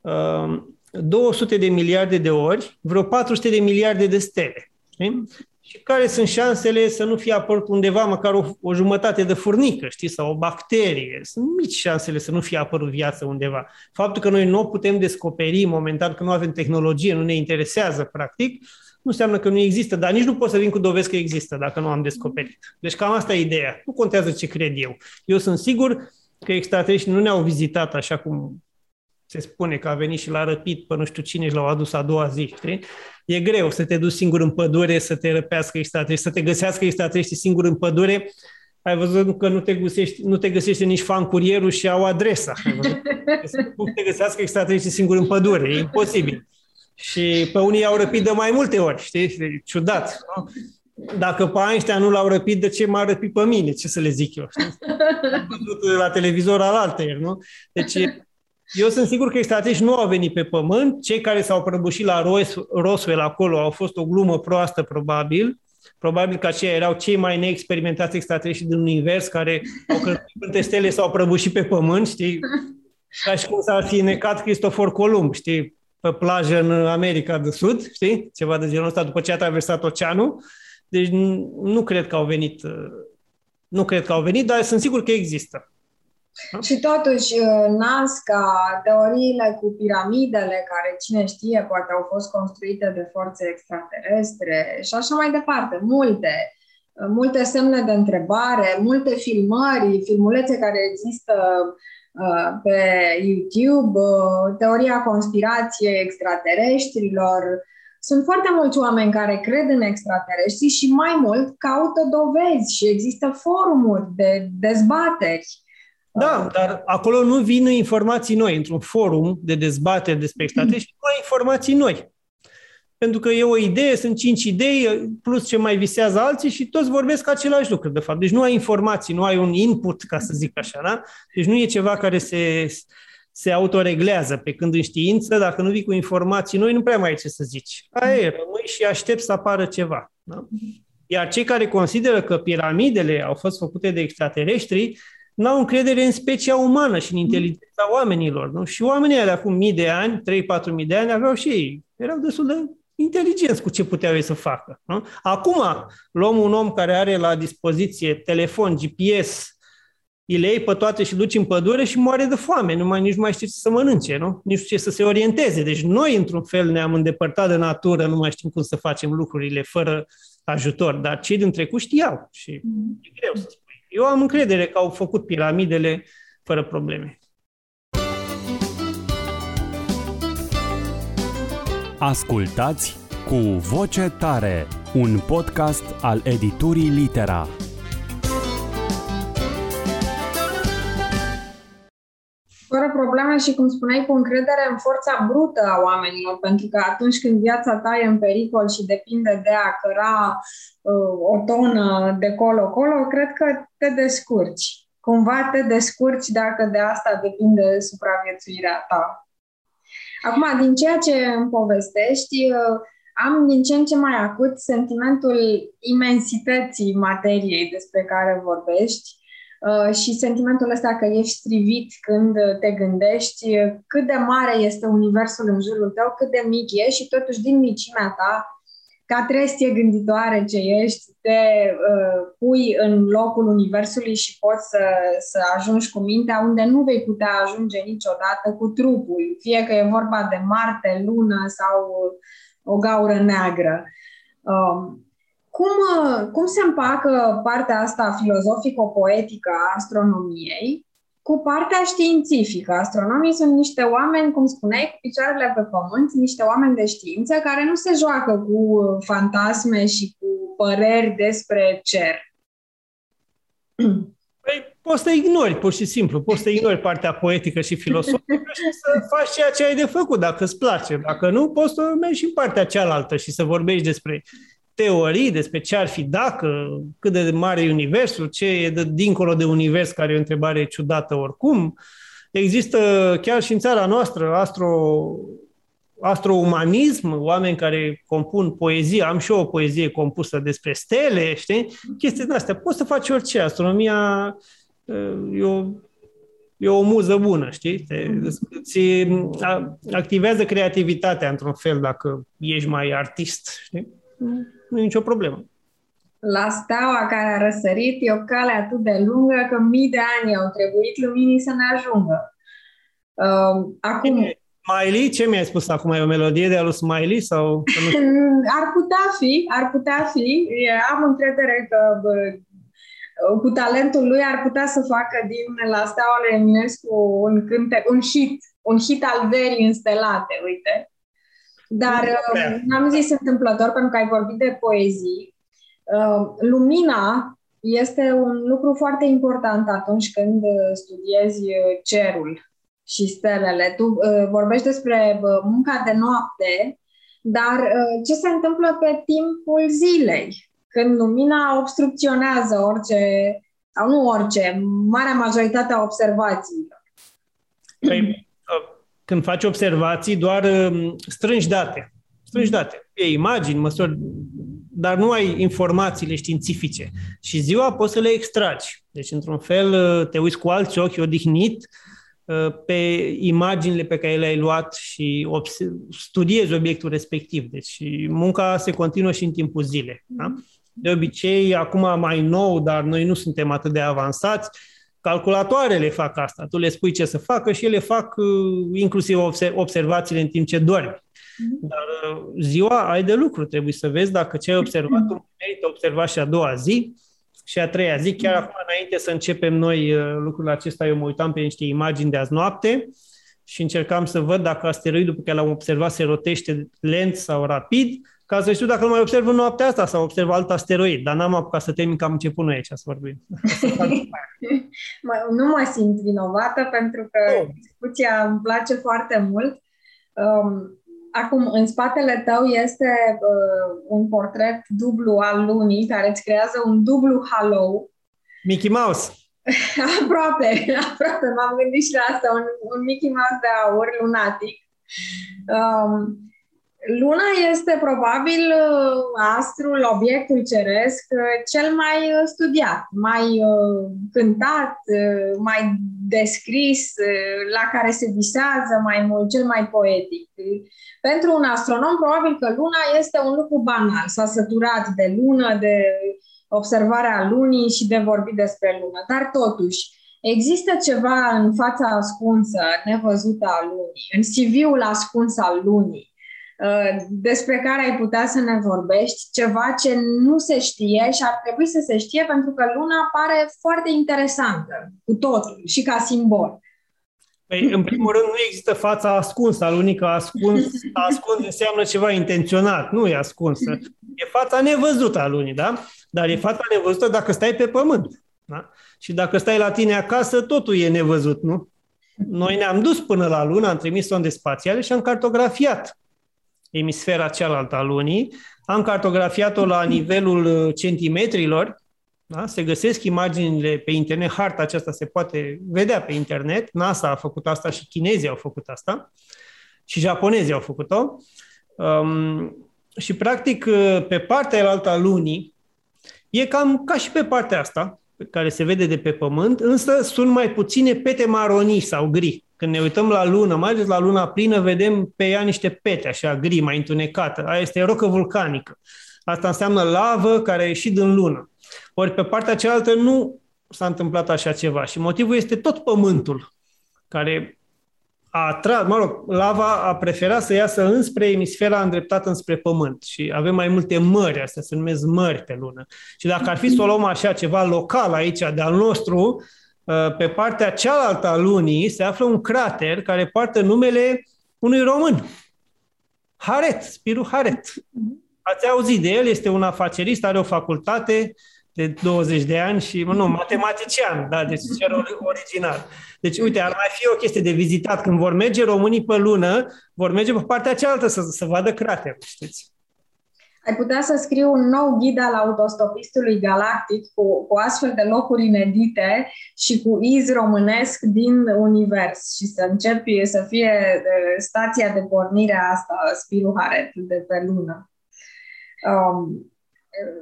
uh, 200 de miliarde de ori vreo 400 de miliarde de stele. Știi? Și care sunt șansele să nu fie apărut undeva măcar o, o jumătate de furnică, știi, sau o bacterie. Sunt mici șansele să nu fie apărut viață undeva. Faptul că noi nu o putem descoperi momentan, că nu avem tehnologie, nu ne interesează, practic, nu înseamnă că nu există, dar nici nu pot să vin cu dovezi că există dacă nu am descoperit. Deci cam asta e ideea. Nu contează ce cred eu. Eu sunt sigur că extraterestrii nu ne-au vizitat așa cum se spune că a venit și l-a răpit pe nu știu cine și l-au adus a doua zi, știi? E greu să te duci singur în pădure, să te răpească extraterestri, să te găsească extraterestri singur în pădure. Ai văzut că nu te, găsești, nu te găsește nici fan curierul și au adresa. Nu te găsească extraterestri singur în pădure, e imposibil. Și pe unii i-au răpit de mai multe ori, știi? E ciudat. Nu? Dacă pe Einstein nu l-au răpit, de ce m-a răpit pe mine? Ce să le zic eu? Știi? Am văzut la televizor al altăieri, nu? Deci eu sunt sigur că extraterestri nu au venit pe Pământ. Cei care s-au prăbușit la Roswell acolo au fost o glumă proastă, probabil. Probabil că aceia erau cei mai neexperimentați extraterestri din univers care au călătorit între stele sau prăbușit pe Pământ, știi? Ca și cum s-ar fi necat Cristofor Columb, știi? pe plajă în America de Sud, știi? Ceva de genul ăsta, după ce a traversat oceanul. Deci nu cred că au venit, uh, nu cred că au venit, dar sunt sigur că există. Și totuși uh, Nazca, teoriile cu piramidele, care cine știe, poate au fost construite de forțe extraterestre și așa mai departe, multe, uh, multe semne de întrebare, multe filmări, filmulețe care există Uh, pe YouTube, uh, teoria conspirației extraterestrilor. Sunt foarte mulți oameni care cred în extraterestri și mai mult caută dovezi și există forumuri de dezbateri. Da, dar acolo nu vin informații noi. Într-un forum de dezbateri despre extraterestri nu ai informații noi pentru că e o idee, sunt cinci idei, plus ce mai visează alții și toți vorbesc același lucru, de fapt. Deci nu ai informații, nu ai un input, ca să zic așa, da? Deci nu e ceva care se, se autoreglează, pe când în știință, dacă nu vii cu informații noi, nu prea mai ai ce să zici. Aia e, rămâi și aștept să apară ceva. Da? Iar cei care consideră că piramidele au fost făcute de extraterestri, n-au încredere în specia umană și în inteligența oamenilor. Nu? Și oamenii de acum mii de ani, 3-4 mii de ani, aveau și ei, erau destul de inteligenți cu ce puteau ei să facă. Nu? Acum luăm un om care are la dispoziție telefon, GPS, îi le iei pe toate și duci în pădure și moare de foame, nu mai, nici nu mai știi ce să mănânce, nu? Nici ce să se orienteze. Deci noi, într-un fel, ne-am îndepărtat de natură, nu mai știm cum să facem lucrurile fără ajutor, dar cei din trecut știau și mm. e greu să spui. Eu am încredere că au făcut piramidele fără probleme. Ascultați cu voce tare, un podcast al editurii Litera. Fără probleme și, cum spuneai, cu încredere în forța brută a oamenilor, pentru că atunci când viața ta e în pericol și depinde de a căra uh, o tonă de colo-colo, cred că te descurci. Cumva te descurci dacă de asta depinde supraviețuirea ta. Acum, din ceea ce îmi povestești, uh, am din ce în ce mai acut sentimentul imensității materiei despre care vorbești uh, și sentimentul ăsta că ești strivit când te gândești cât de mare este universul în jurul tău, cât de mic e și totuși din micimea ta ca trestie gânditoare ce ești, te uh, pui în locul Universului și poți să, să ajungi cu mintea unde nu vei putea ajunge niciodată cu trupul, fie că e vorba de Marte, Lună sau o gaură neagră. Um, cum, cum se împacă partea asta filozofico-poetică a astronomiei cu partea științifică. Astronomii sunt niște oameni, cum spuneai, cu picioarele pe pământ, niște oameni de știință care nu se joacă cu fantasme și cu păreri despre cer. [clears throat] Păi, poți să ignori, pur și simplu. Poți să ignori partea poetică și filosofică și să faci ceea ce ai de făcut, dacă îți place. Dacă nu, poți să mergi și în partea cealaltă și să vorbești despre teorii despre ce ar fi dacă, cât de mare e universul, ce e de dincolo de univers, care e o întrebare ciudată oricum. Există chiar și în țara noastră astro, astroumanism, oameni care compun poezie, am și eu o poezie compusă despre stele, știi? Chestii din astea. Poți să faci orice. Astronomia e o, e o muză bună, știi? Te, ți activează creativitatea într-un fel dacă ești mai artist, știi? Nu e nicio problemă. La steaua care a răsărit e o cale atât de lungă că mii de ani au trebuit luminii să ne ajungă. Uh, acum... Smiley? Ce mi-ai spus acum? E o melodie de a lui Smiley? Sau... [laughs] ar putea fi, ar putea fi. Am încredere că bă, cu talentul lui ar putea să facă din La Steaua Eminescu un, cânte, un hit, un hit al verii înstelate, uite. Dar uh, n-am zis întâmplător pentru că ai vorbit de poezii. Uh, lumina este un lucru foarte important atunci când uh, studiezi cerul și stelele. Tu vorbești despre munca de noapte, dar ce se întâmplă pe timpul zilei? Când lumina obstrucționează orice, sau nu orice, marea majoritate a observațiilor. Păi, când faci observații, doar um, strângi date. Strângi mm. date. E imagini, măsori, dar nu ai informațiile științifice. Și ziua poți să le extragi. Deci, într-un fel, uh, te uiți cu alți ochi odihnit uh, pe imaginile pe care le-ai luat și studiezi obiectul respectiv. Deci munca se continuă și în timpul zilei. Da? Mm. De obicei, acum mai nou, dar noi nu suntem atât de avansați, Calculatoarele fac asta. Tu le spui ce să facă și ele fac uh, inclusiv observațiile în timp ce dormi. Mhm. Dar uh, ziua ai de lucru. Trebuie să vezi dacă ce ai observat tu merită observa și a doua zi și a treia zi. Chiar mhm. acum, înainte să începem noi uh, lucrul acesta, eu mă uitam pe niște imagini de azi noapte și încercam să văd dacă asteroidul pe care l-am observat se rotește lent sau rapid ca să știu dacă îl mai observ în noaptea asta sau observ alt asteroid, dar n-am apucat să termin că am început noi aici să vorbim. [laughs] nu mă simt vinovată pentru că oh. discuția îmi place foarte mult. Um, acum, în spatele tău este uh, un portret dublu al lunii care îți creează un dublu halo. Mickey Mouse. [laughs] aproape, [laughs] aproape, m-am gândit și la asta, un, un Mickey Mouse de aur lunatic. Um, Luna este probabil uh, astrul, obiectul ceresc uh, cel mai uh, studiat, mai cântat, mai descris, la care se visează mai mult, cel mai poetic. Pentru un astronom, probabil că Luna este un lucru banal. S-a săturat de lună, de observarea lunii și de vorbit despre lună. Dar totuși, Există ceva în fața ascunsă, nevăzută a lunii, în CV-ul ascuns al lunii, uh, despre care ai putea să ne vorbești, ceva ce nu se știe și ar trebui să se știe pentru că luna pare foarte interesantă cu totul și ca simbol. Păi, în primul rând, nu există fața ascunsă al lunii, că ascuns, ascuns înseamnă ceva intenționat, nu e ascunsă. E fața nevăzută a lunii, da? Dar e fața nevăzută dacă stai pe pământ. Da? Și dacă stai la tine acasă, totul e nevăzut, nu? Noi ne-am dus până la lună, am trimis sonde spațiale și am cartografiat emisfera cealaltă a lunii, am cartografiat-o la nivelul uh, centimetrilor, da? se găsesc imaginile pe internet, harta aceasta se poate vedea pe internet, NASA a făcut asta și chinezii au făcut asta și japonezii au făcut-o. Um, și practic uh, pe partea altă a lunii e cam ca și pe partea asta, care se vede de pe pământ, însă sunt mai puține pete maronii sau gri. Când ne uităm la lună, mai ales la luna plină, vedem pe ea niște pete așa gri, mai întunecată. Aia este rocă vulcanică. Asta înseamnă lavă care a ieșit din lună. Ori pe partea cealaltă nu s-a întâmplat așa ceva și motivul este tot pământul care a atras, mă rog, lava a preferat să iasă înspre emisfera îndreptată înspre Pământ și avem mai multe mări, astea se numesc mări pe lună. Și dacă ar fi să o luăm așa ceva local aici, de-al nostru, uh, pe partea cealaltă a lunii se află un crater care poartă numele unui român. Haret, Spiru Haret. Ați auzit de el, este un afacerist, are o facultate de 20 de ani și, nu, matematician, da, deci cer original. Deci, uite, ar mai fi o chestie de vizitat. Când vor merge românii pe lună, vor merge pe partea cealaltă să, să vadă crater, știți? Ai putea să scrii un nou ghid al autostopistului galactic cu, cu astfel de locuri inedite și cu iz românesc din univers și să începi să fie stația de pornire a asta, Spiru Haret, de pe lună. Um,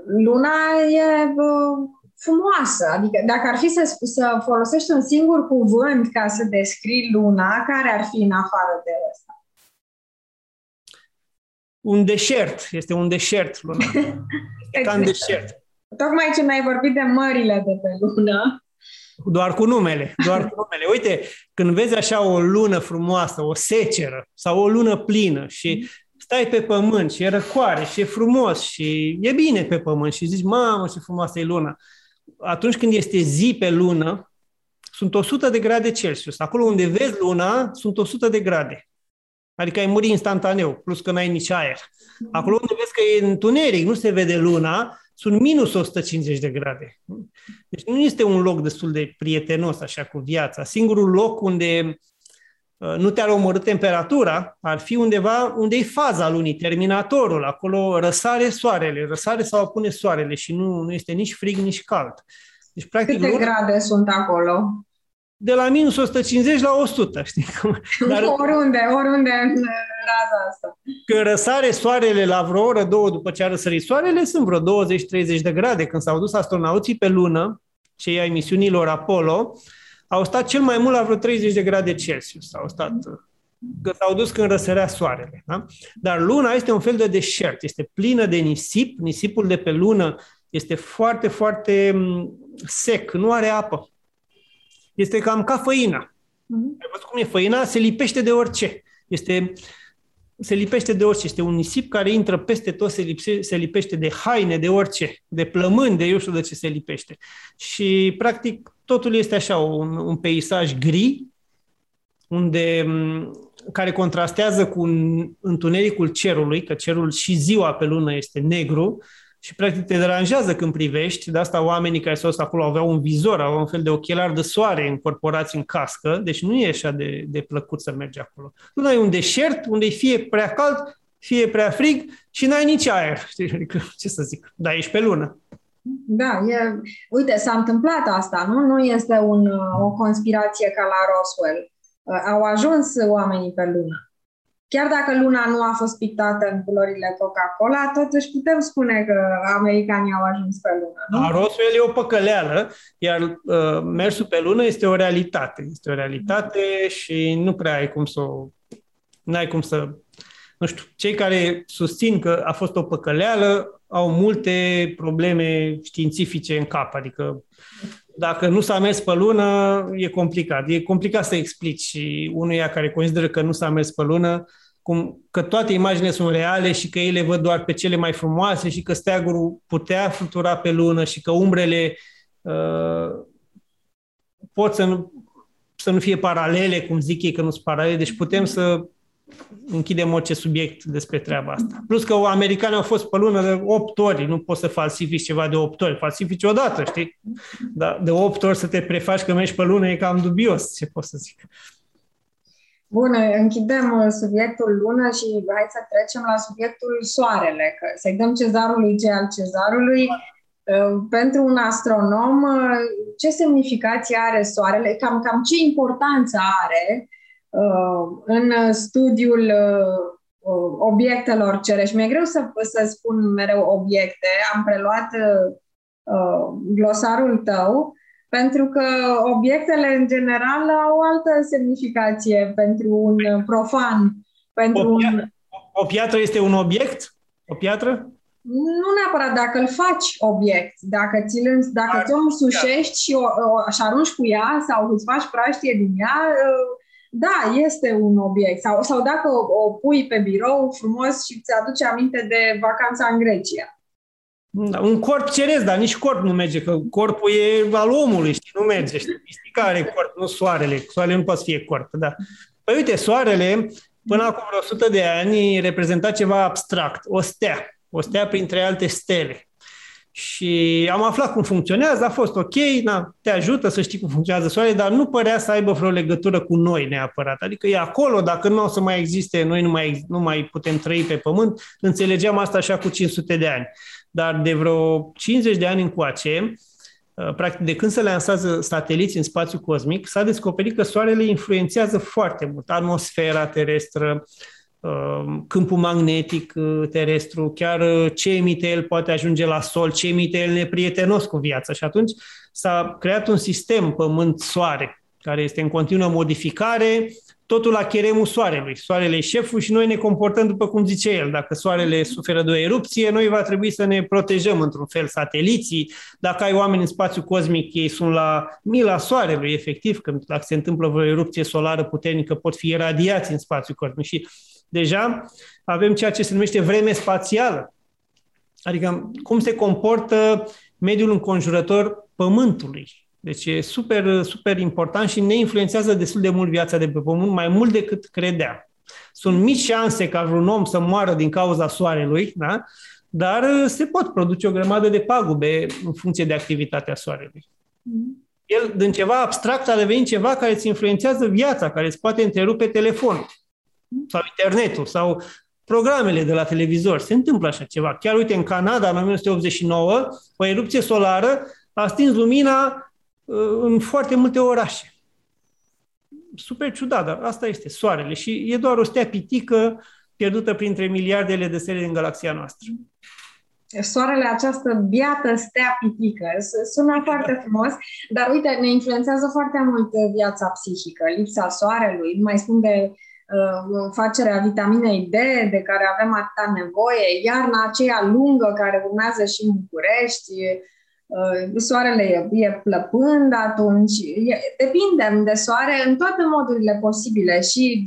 luna e uh, frumoasă. Adică dacă ar fi să, să folosești un singur cuvânt ca să descrii luna, care ar fi în afară de ăsta? Un deșert. Este un deșert luna. Este [laughs] ca un deșert. Tocmai ce mi-ai vorbit de mările de pe lună. Doar cu numele, doar cu numele. Uite, când vezi așa o lună frumoasă, o seceră sau o lună plină și stai pe pământ și e răcoare și e frumos și e bine pe pământ și zici, mamă, ce frumoasă e luna. Atunci când este zi pe lună, sunt 100 de grade Celsius. Acolo unde vezi luna, sunt 100 de grade. Adică ai muri instantaneu, plus că n-ai nici aer. Acolo unde vezi că e întuneric, nu se vede luna, sunt minus 150 de grade. Deci nu este un loc destul de prietenos așa cu viața. Singurul loc unde Uh, nu te-ar omorâ temperatura, ar fi undeva unde e faza lunii, terminatorul, acolo răsare soarele, răsare sau apune soarele și nu, nu este nici frig, nici cald. Deci, practic, Câte luna, grade sunt acolo? De la minus 150 la 100, știi? [laughs] Dar, oriunde, oriunde în raza asta. Când răsare soarele la vreo oră, două după ce a răsărit soarele, sunt vreo 20-30 de grade. Când s-au dus astronauții pe lună, cei ai misiunilor Apollo, au stat cel mai mult la vreo 30 de grade Celsius. Au stat că s-au dus când răsărea soarele. Da? Dar luna este un fel de deșert, este plină de nisip, nisipul de pe lună este foarte, foarte mm, sec, nu are apă. Este cam ca făina. Mm-hmm. Ai văzut cum e făina? Se lipește de orice. Este, se lipește de orice. Este un nisip care intră peste tot, se, lipse, se lipește de haine, de orice, de plămâni, de eu știu de ce se lipește. Și, practic, totul este așa, un, un peisaj gri, unde, care contrastează cu întunericul cerului, că cerul și ziua pe lună este negru și practic te deranjează când privești. De asta oamenii care s-au acolo aveau un vizor, aveau un fel de ochelar de soare încorporați în cască, deci nu e așa de, de plăcut să mergi acolo. Luna e un deșert unde e fie prea cald, fie prea frig și n-ai nici aer. [laughs] Știi? Adică, ce să zic, dar ești pe lună. Da, e, uite, s-a întâmplat asta, nu? Nu este un, o conspirație ca la Roswell. Uh, au ajuns oamenii pe lună. Chiar dacă luna nu a fost pictată în culorile Coca-Cola, totuși putem spune că americanii au ajuns pe lună, nu? A Roswell e o păcăleală, iar uh, mersul pe lună este o realitate. Este o realitate și nu prea ai cum să o... N-ai cum să... Nu știu, cei care susțin că a fost o păcăleală au multe probleme științifice în cap, adică Dacă nu s-a mers pe lună, e complicat. E complicat să explici unuia care consideră că nu s-a mers pe lună, cum, că toate imaginile sunt reale și că ei le văd doar pe cele mai frumoase și că steagul putea flutura pe lună și că umbrele uh, pot să nu, să nu fie paralele, cum zic ei că nu sunt paralele, deci putem să închidem orice subiect despre treaba asta. Plus că americanii au fost pe lună de 8 ori, nu poți să falsifici ceva de 8 ori, falsifici odată, știi? Dar de 8 ori să te prefaci că mergi pe lună e cam dubios, ce pot să zic. Bun, închidem uh, subiectul lună și hai să trecem la subiectul soarele, că să-i dăm cezarului ce al cezarului. Uh, pentru un astronom, uh, ce semnificație are soarele, cam, cam ce importanță are în studiul obiectelor cerești. Mi-e greu să, să spun mereu obiecte, am preluat glosarul tău, pentru că obiectele, în general, au altă semnificație pentru un profan. Pentru o, piatră, un... o piatră este un obiect? O piatră? Nu neapărat dacă îl faci obiect, dacă ți dacă ți-o însușești și o, o, și arunci cu ea sau îți faci praștie din ea, da, este un obiect. Sau, sau dacă o, o pui pe birou frumos și ți aduce aminte de vacanța în Grecia. Da, un corp ceresc, dar nici corp nu merge, că corpul e al omului, știi, nu merge. Știți? Mistica are corp, nu soarele. Soarele nu poate să fie corp, da. Păi uite, soarele, până acum vreo 100 de ani, reprezenta ceva abstract, o stea. O stea printre alte stele. Și am aflat cum funcționează, a fost ok, na, te ajută să știi cum funcționează soarele, dar nu părea să aibă vreo legătură cu noi neapărat. Adică e acolo, dacă nu o să mai existe, noi nu mai, nu mai putem trăi pe pământ, înțelegeam asta așa cu 500 de ani dar de vreo 50 de ani încoace, uh, practic de când se lansează sateliți în spațiu cosmic, s-a descoperit că Soarele influențează foarte mult atmosfera terestră, uh, câmpul magnetic uh, terestru, chiar ce emite el poate ajunge la Sol, ce emite el neprietenos cu viața. Și atunci s-a creat un sistem Pământ-Soare, care este în continuă modificare, totul la cheremul soarelui. Soarele e șeful și noi ne comportăm după cum zice el. Dacă soarele suferă de o erupție, noi va trebui să ne protejăm într-un fel sateliții. Dacă ai oameni în spațiu cosmic, ei sunt la mila soarelui, efectiv, când dacă se întâmplă vreo erupție solară puternică, pot fi radiați în spațiu cosmic. Și deja avem ceea ce se numește vreme spațială. Adică cum se comportă mediul înconjurător Pământului. Deci e super, super important și ne influențează destul de mult viața de pe Pământ, mai mult decât credeam. Sunt mici șanse ca vreun om să moară din cauza soarelui, da? dar uh, se pot produce o grămadă de pagube în funcție de activitatea soarelui. Mm. El, din ceva abstract, a devenit ceva care îți influențează viața, care îți poate întrerupe telefonul mm. sau internetul sau programele de la televizor. Se întâmplă așa ceva. Chiar uite, în Canada, în 1989, o erupție solară a stins lumina Uh, în foarte multe orașe. Super ciudat, dar asta este soarele și e doar o stea pitică pierdută printre miliardele de stele din galaxia noastră. Soarele, această biată stea pitică, sună foarte frumos, dar uite, ne influențează foarte mult viața psihică, lipsa soarelui, nu mai spun de uh, facerea vitaminei D de care avem atâta nevoie, iarna aceea lungă care urmează și în București, Uh, soarele e, e plăpând atunci, e, depindem de soare în toate modurile posibile și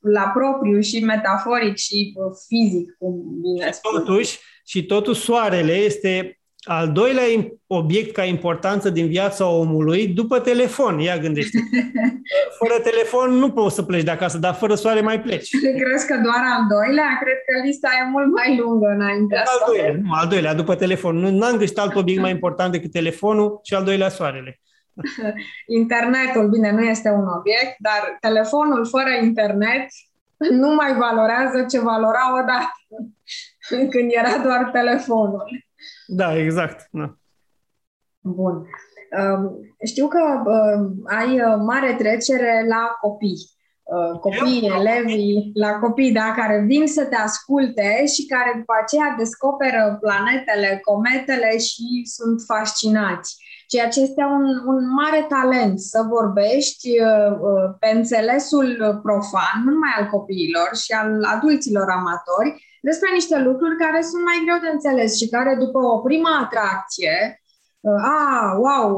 la propriu și metaforic și fizic, cum bine spun. Totuși, și totuși soarele este al doilea obiect ca importanță din viața omului după telefon. Ia gândește. [laughs] Fără telefon nu poți să pleci de acasă, dar fără soare mai pleci. Crezi că doar al doilea? Cred că lista e mult mai lungă înainte. Al doilea, nu, al doilea, după telefon. Nu am găsit alt obiect mai important decât telefonul și al doilea soarele. [laughs] Internetul, bine, nu este un obiect, dar telefonul fără internet nu mai valorează ce valora odată, [laughs] când era doar telefonul. Da, exact. Da. Bun. Știu că ai uh, mare trecere la copii. Uh, copii, elevii, la copii, da, care vin să te asculte și care după aceea descoperă planetele, cometele și sunt fascinați. Ceea ce este un, un mare talent să vorbești uh, pe înțelesul profan, nu numai al copiilor și al adulților amatori, despre niște lucruri care sunt mai greu de înțeles și care după o primă atracție a, wow,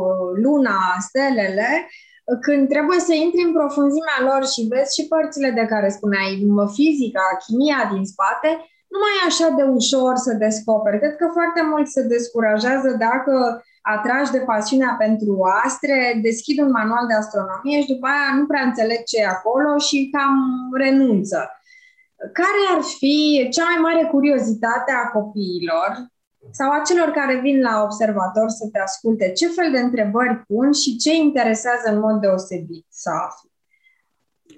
luna, stelele, când trebuie să intri în profunzimea lor și vezi și părțile de care spuneai, fizica, chimia din spate, nu mai e așa de ușor să descoperi. Cred că foarte mult se descurajează dacă atragi de pasiunea pentru astre, deschid un manual de astronomie și după aia nu prea înțeleg ce e acolo și cam renunță. Care ar fi cea mai mare curiozitate a copiilor sau a celor care vin la observator să te asculte, ce fel de întrebări pun și ce interesează în mod deosebit să afli?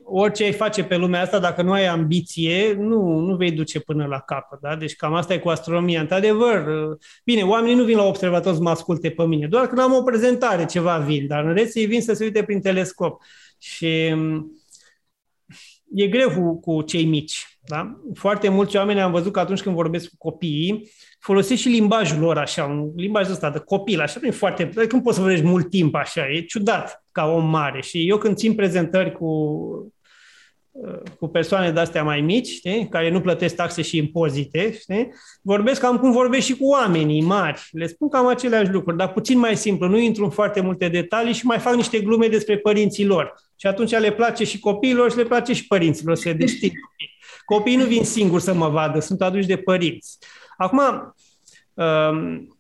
Orice ai face pe lumea asta, dacă nu ai ambiție, nu, nu vei duce până la capăt. Da? Deci cam asta e cu astronomia. Într-adevăr, bine, oamenii nu vin la observator să mă asculte pe mine, doar când am o prezentare ceva vin, dar în rest ei vin să se uite prin telescop. Și e greu cu, cu cei mici. Da? Foarte mulți oameni am văzut că atunci când vorbesc cu copiii, folosesc și limbajul lor așa, un limbaj ăsta de copil, așa, nu e foarte, cum poți să vorbești mult timp așa, e ciudat ca om mare. Și eu când țin prezentări cu, uh, cu persoane de-astea mai mici, știi, care nu plătesc taxe și impozite, știi, vorbesc cam cum vorbesc și cu oamenii mari. Le spun cam aceleași lucruri, dar puțin mai simplu. Nu intru în foarte multe detalii și mai fac niște glume despre părinții lor. Și atunci le place și copiilor și le place și părinților să se deschidă. Copiii nu vin singuri să mă vadă, sunt aduși de părinți. Acum, um,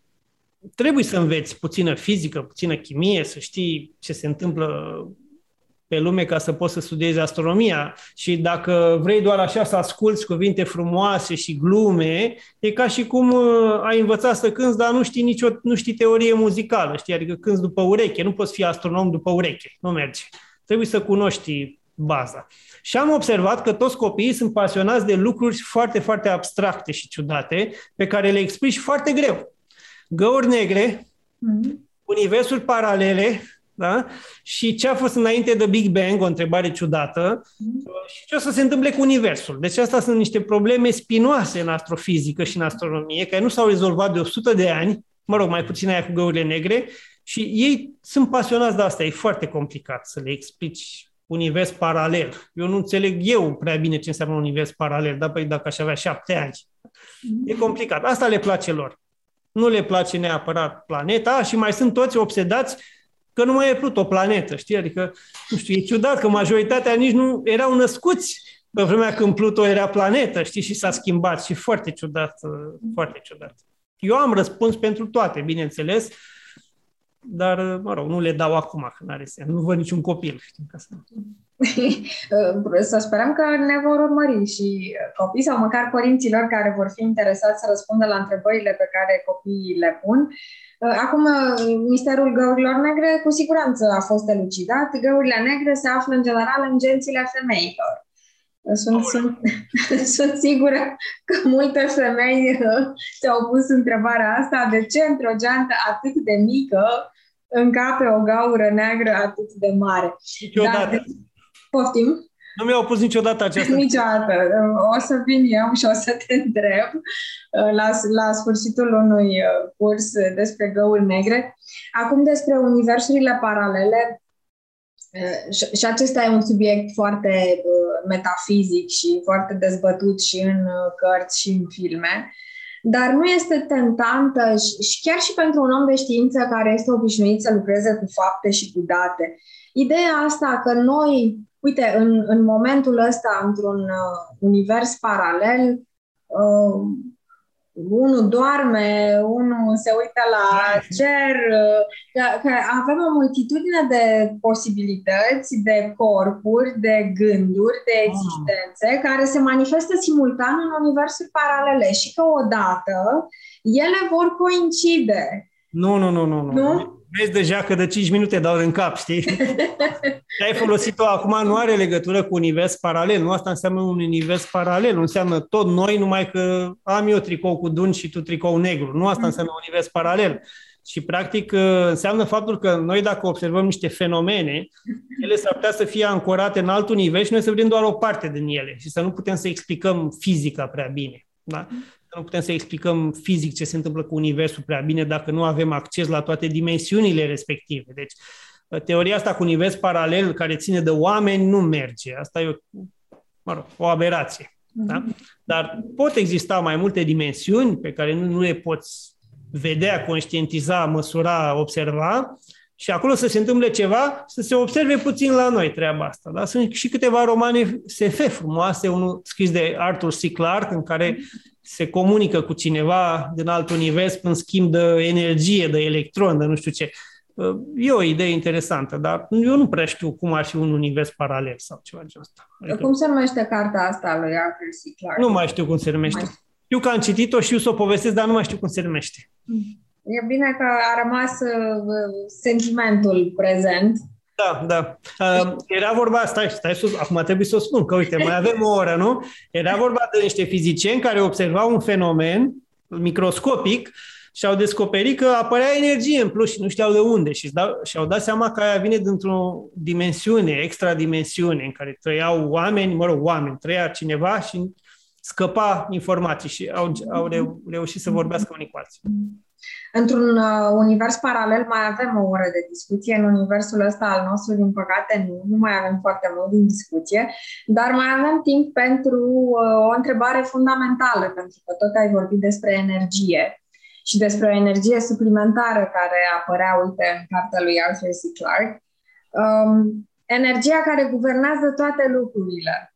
trebuie să înveți puțină fizică, puțină chimie, să știi ce se întâmplă pe lume ca să poți să studiezi astronomia și dacă vrei doar așa să asculți cuvinte frumoase și glume, e ca și cum uh, ai învățat să cânți, dar nu știi, nicio, nu știi teorie muzicală, știi? adică cânți după ureche, nu poți fi astronom după ureche, nu merge. Trebuie să cunoști baza. Și am observat că toți copiii sunt pasionați de lucruri foarte, foarte abstracte și ciudate, pe care le explici foarte greu. Găuri negre, mm-hmm. universuri paralele, da? și ce a fost înainte de Big Bang, o întrebare ciudată, mm-hmm. și ce o să se întâmple cu Universul. Deci asta sunt niște probleme spinoase în astrofizică și în astronomie, care nu s-au rezolvat de 100 de ani, mă rog, mai puțin aia cu găurile negre, și ei sunt pasionați de asta. E foarte complicat să le explici univers paralel. Eu nu înțeleg eu prea bine ce înseamnă un univers paralel, dar păi dacă aș avea șapte ani. Mm-hmm. E complicat. Asta le place lor. Nu le place neapărat planeta și mai sunt toți obsedați că nu mai e Pluto o planetă, știi? Adică, nu știu, e ciudat că majoritatea nici nu erau născuți pe vremea când Pluto era planetă, știi, și s-a schimbat și foarte ciudat, foarte ciudat. Eu am răspuns pentru toate, bineînțeles, dar, mă rog, nu le dau acum, că n-are sens. Nu văd niciun copil, știi, ca să... [laughs] să sperăm că ne vor urmări și copii sau măcar părinților care vor fi interesați să răspundă la întrebările pe care copiii le pun. Acum, misterul găurilor negre cu siguranță a fost elucidat. Găurile negre se află în general în gențile femeilor. Sunt, sunt, [laughs] sunt sigură că multe femei ți-au pus întrebarea asta, de ce într-o geantă atât de mică încape o gaură neagră atât de mare. Niciodată. Dar, poftim? Nu mi-au pus niciodată această Niciodată. O să vin eu și o să te întreb uh, la, la sfârșitul unui uh, curs despre găuri negre. Acum despre universurile paralele. Uh, și acesta e un subiect foarte metafizic și foarte dezbătut și în cărți și în filme dar nu este tentantă și, și chiar și pentru un om de știință care este obișnuit să lucreze cu fapte și cu date. Ideea asta că noi, uite, în, în momentul ăsta, într-un uh, univers paralel, uh, unul doarme, unul se uită la cer, că, că avem o multitudine de posibilități, de corpuri, de gânduri, de ah. existențe ah. care se manifestă simultan în universuri paralele și că odată ele vor coincide. Nu, nu, nu, nu. nu? Vezi deja că de 5 minute dau în cap, știi? [laughs] Ce ai folosit-o acum nu are legătură cu univers paralel. Nu asta înseamnă un univers paralel. Nu înseamnă tot noi, numai că am eu tricou cu dun și tu tricou negru. Nu asta înseamnă un univers paralel. Și, practic, înseamnă faptul că noi, dacă observăm niște fenomene, [laughs] ele s-ar putea să fie ancorate în alt univers și noi să vedem doar o parte din ele și să nu putem să explicăm fizica prea bine. Da? Nu putem să explicăm fizic ce se întâmplă cu Universul prea bine dacă nu avem acces la toate dimensiunile respective. Deci, teoria asta cu univers paralel care ține de oameni nu merge. Asta e o, mă rog, o aberație. Da? Mhm. Dar pot exista mai multe dimensiuni pe care nu, nu le poți vedea, conștientiza, măsura, observa și acolo să se întâmple ceva, să se observe puțin la noi treaba asta. Da? Sunt și câteva romane SF frumoase, unul scris de Arthur C. Clarke, în care se comunică cu cineva din alt univers în schimb de energie, de electron, de nu știu ce. E o idee interesantă, dar eu nu prea știu cum ar fi un univers paralel sau ceva de ăsta. Adică... Cum se numește cartea asta lui Arthur C. Clarke? Nu mai știu cum se numește. Știu că am citit-o și eu să o povestesc, dar nu mai știu cum se numește. E bine că a rămas uh, sentimentul prezent. Da, da. Uh, era vorba, stai, stai sus, acum trebuie să o spun, că uite, mai avem o oră, nu? Era vorba de niște fizicieni care observau un fenomen microscopic și au descoperit că apărea energie în plus și nu știau de unde și și-au dat seama că aia vine dintr-o dimensiune, extradimensiune, în care trăiau oameni, mă rog, oameni, trăia cineva și scăpa informații și au, au reu- reușit să vorbească unii cu alții. Într-un uh, univers paralel mai avem o oră de discuție, în universul ăsta al nostru, din păcate, nu, nu mai avem foarte mult din discuție, dar mai avem timp pentru uh, o întrebare fundamentală, pentru că tot ai vorbit despre energie și despre o energie suplimentară care apărea, uite, în cartea lui Arthur C. Clarke. Um, energia care guvernează toate lucrurile.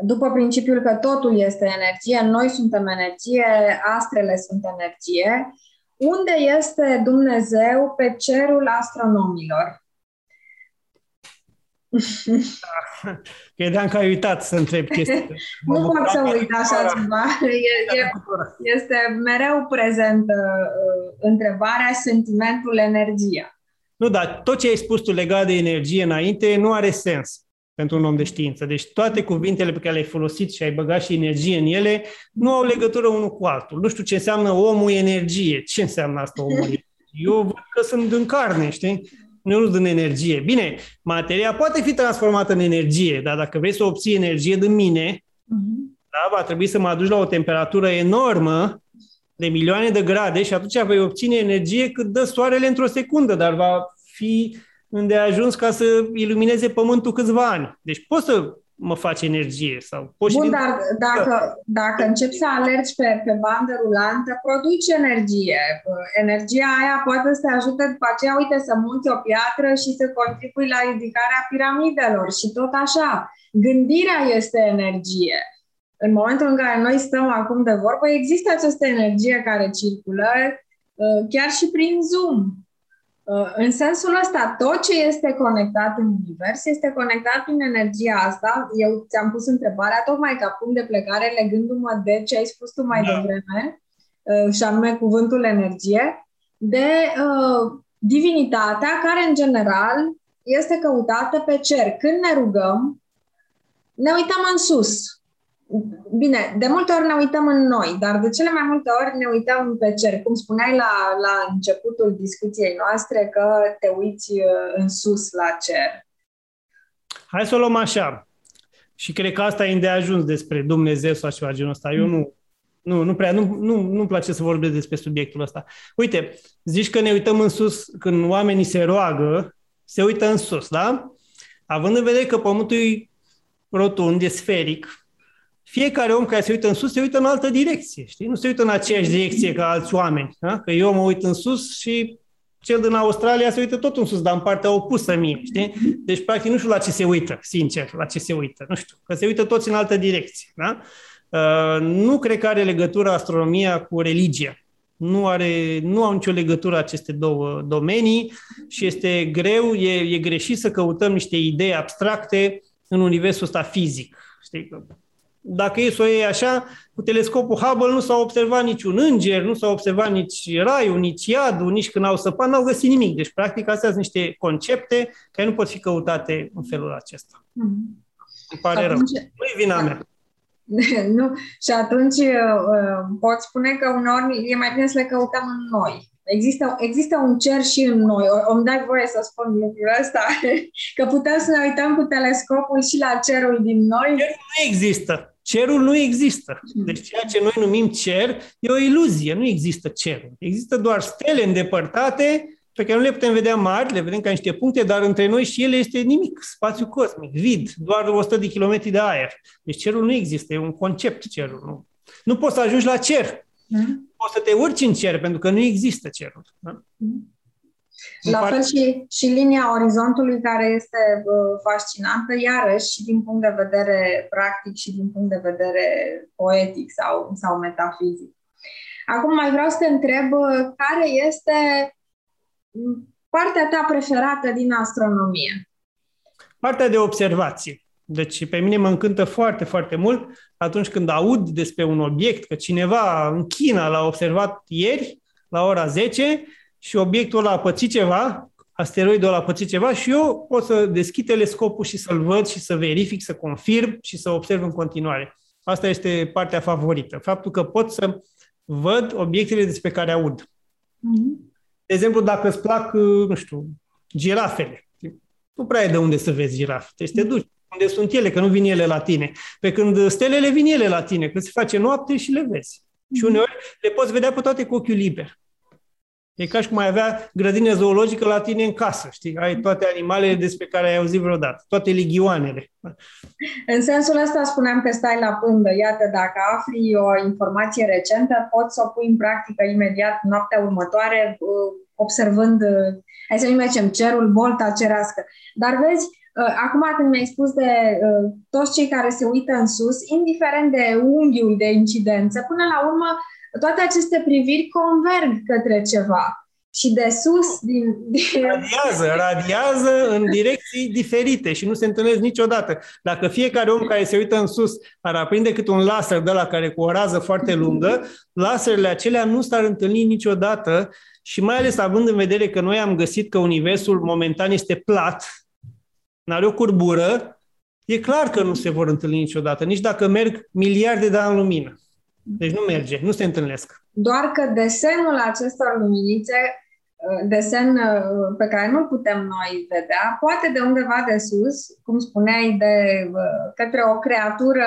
După principiul că totul este energie, noi suntem energie, astrele sunt energie, unde este Dumnezeu pe cerul astronomilor? [laughs] Credeam că ai uitat să întreb chestia. [laughs] nu pot să uit așa ceva. [laughs] E, e, este mereu prezentă uh, întrebarea, sentimentul, energia. Nu, dar tot ce ai spus tu legat de energie înainte nu are sens pentru un om de știință. Deci toate cuvintele pe care le-ai folosit și ai băgat și energie în ele nu au legătură unul cu altul. Nu știu ce înseamnă omul energie. Ce înseamnă asta omul [laughs] energie? Eu văd că sunt în carne, știi? Nu din energie. Bine, materia poate fi transformată în energie, dar dacă vrei să obții energie din mine, uh-huh. da, va trebui să mă aduci la o temperatură enormă de milioane de grade și atunci vei obține energie cât dă soarele într-o secundă, dar va fi unde a ajuns ca să ilumineze pământul câțiva ani. Deci poți să mă faci energie. Sau poți Bun, dar dacă, dacă începi să alergi pe, pe bandă rulantă, produci energie. Energia aia poate să te ajute după aceea, uite, să munți o piatră și să contribui la ridicarea piramidelor și tot așa. Gândirea este energie. În momentul în care noi stăm acum de vorbă, există această energie care circulă uh, chiar și prin Zoom. Uh, în sensul ăsta, tot ce este conectat în univers este conectat prin energia asta. Eu ți-am pus întrebarea tocmai ca punct de plecare, legându-mă de ce ai spus tu mai da. devreme, uh, și anume cuvântul energie, de uh, divinitatea care, în general, este căutată pe cer. Când ne rugăm, ne uităm în sus. Bine, de multe ori ne uităm în noi, dar de cele mai multe ori ne uităm pe cer. Cum spuneai la, la începutul discuției noastre, că te uiți uh, în sus la cer. Hai să o luăm așa. Și cred că asta e de ajuns despre Dumnezeu sau ceva genul ăsta. Eu nu, nu, nu prea, nu, nu, nu-mi place să vorbesc despre subiectul ăsta. Uite, zici că ne uităm în sus, când oamenii se roagă, se uită în sus, da? Având în vedere că Pământul e rotund, e sferic, fiecare om care se uită în sus se uită în altă direcție, știi? Nu se uită în aceeași direcție ca alți oameni, da? Că eu mă uit în sus și cel din Australia se uită tot în sus, dar în partea opusă mie, știi? Deci, practic, nu știu la ce se uită, sincer, la ce se uită, nu știu, că se uită toți în altă direcție, da? Uh, nu cred că are legătură astronomia cu religia. Nu, are, nu au nicio legătură aceste două domenii și este greu, e, e greșit să căutăm niște idei abstracte în universul ăsta fizic. Știi? Dacă e să o iei așa, cu telescopul Hubble nu s-a observat niciun înger, nu s-a observat nici raiul, nici iadul, nici când au săpat, n-au găsit nimic. Deci, practic, astea sunt niște concepte care nu pot fi căutate în felul acesta. Mm-hmm. Îmi pare atunci, rău. Nu e vina mea. [laughs] nu. Și atunci uh, pot spune că uneori e mai bine să le căutăm în noi. Există, există un cer și în noi. O, îmi dai voie să spun lucrul ăsta? [laughs] Că putem să ne uităm cu telescopul și la cerul din noi? Cerul nu există. Cerul nu există. Deci ceea ce noi numim cer e o iluzie. Nu există cerul. Există doar stele îndepărtate pe care nu le putem vedea mari, le vedem ca niște puncte, dar între noi și ele este nimic, spațiu cosmic, vid, doar 100 de kilometri de aer. Deci cerul nu există, e un concept cerul. Nu, nu poți să ajungi la cer. Mm. poți să te urci în cer, pentru că nu există cerul. Da? Mm-hmm. La fel și, și linia orizontului care este uh, fascinantă, iarăși și din punct de vedere practic și din punct de vedere poetic sau, sau metafizic. Acum mai vreau să te întreb uh, care este partea ta preferată din astronomie? Partea de observație. Deci pe mine mă încântă foarte, foarte mult atunci când aud despre un obiect, că cineva în China l-a observat ieri la ora 10 și obiectul ăla a pățit ceva, asteroidul ăla a pățit ceva și eu pot să deschid telescopul și să-l văd și să verific, să confirm și să observ în continuare. Asta este partea favorită. Faptul că pot să văd obiectele despre care aud. Mm-hmm. De exemplu, dacă îți plac, nu știu, girafele, nu prea ai de unde să vezi girafe. Trebuie să te duci unde sunt ele, că nu vin ele la tine. Pe când stelele vin ele la tine, când se face noapte și le vezi. Și mhm. uneori le poți vedea pe toate cu ochiul liber. E ca și cum ai avea grădină zoologică la tine în casă, știi? Ai toate animalele despre care ai auzit vreodată, toate ligioanele. În sensul ăsta spuneam că stai la pândă. Iată, dacă afli o informație recentă, poți să o pui în practică imediat noaptea următoare, uh, observând, uh, hai să nu mergem, cerul, bolta cerească. Dar vezi, uh, acum când mi-ai spus de toți cei care se uită în sus, indiferent de unghiul de incidență, până la urmă toate aceste priviri converg către ceva. Și de sus, din, din... Radiază, radiază în direcții diferite și nu se întâlnesc niciodată. Dacă fiecare om care se uită în sus ar aprinde cât un laser de la care cu o rază foarte lungă, laserele acelea nu s-ar întâlni niciodată și mai ales având în vedere că noi am găsit că Universul momentan este plat, nu are o curbură, e clar că nu se vor întâlni niciodată, nici dacă merg miliarde de ani lumină. Deci nu merge, nu se întâlnesc. Doar că desenul acestor luminițe, uh, desen uh, pe care nu putem noi vedea, poate de undeva de sus, cum spuneai, de uh, către o creatură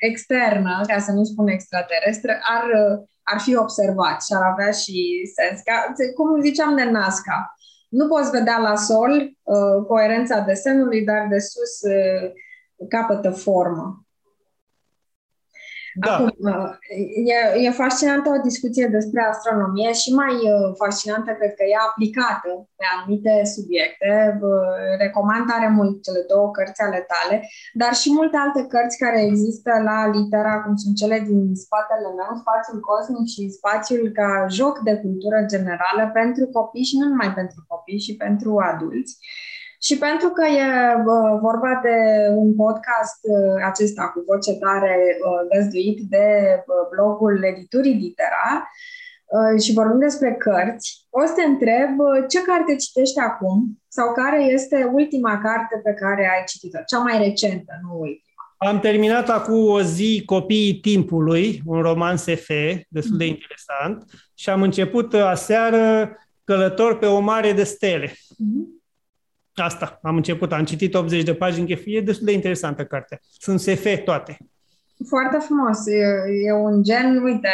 externă, ca să nu spun extraterestră, ar, ar fi observat și ar avea și sens. Ca, cum ziceam de Nazca, nu poți vedea la sol coerența desenului, dar de sus capătă formă. Da. Acum, uh, e, e fascinantă o discuție despre astronomie și mai uh, fascinantă cred că e aplicată pe anumite subiecte. Recomand tare mult cele două cărți ale tale, dar și multe alte cărți care există la litera, cum sunt cele din spatele meu, Spațiul Cosmic și Spațiul ca joc de cultură generală pentru copii și nu numai pentru copii, și pentru adulți. Și pentru că e vorba de un podcast uh, acesta cu voce tare uh, găzduit de uh, blogul Editurii Litera și vorbim despre cărți, o să te întreb ce carte citești acum sau care este ultima carte pe care ai citit-o, cea mai recentă, nu ultima. Am terminat acum o zi Copiii Timpului, un roman SF destul de mhm. interesant și am început aseară Călător pe o mare de stele. Mm-hmm Asta, am început, am citit 80 de pagini, e destul de interesantă cartea. Sunt SF toate. Foarte frumos. E, e un gen, uite,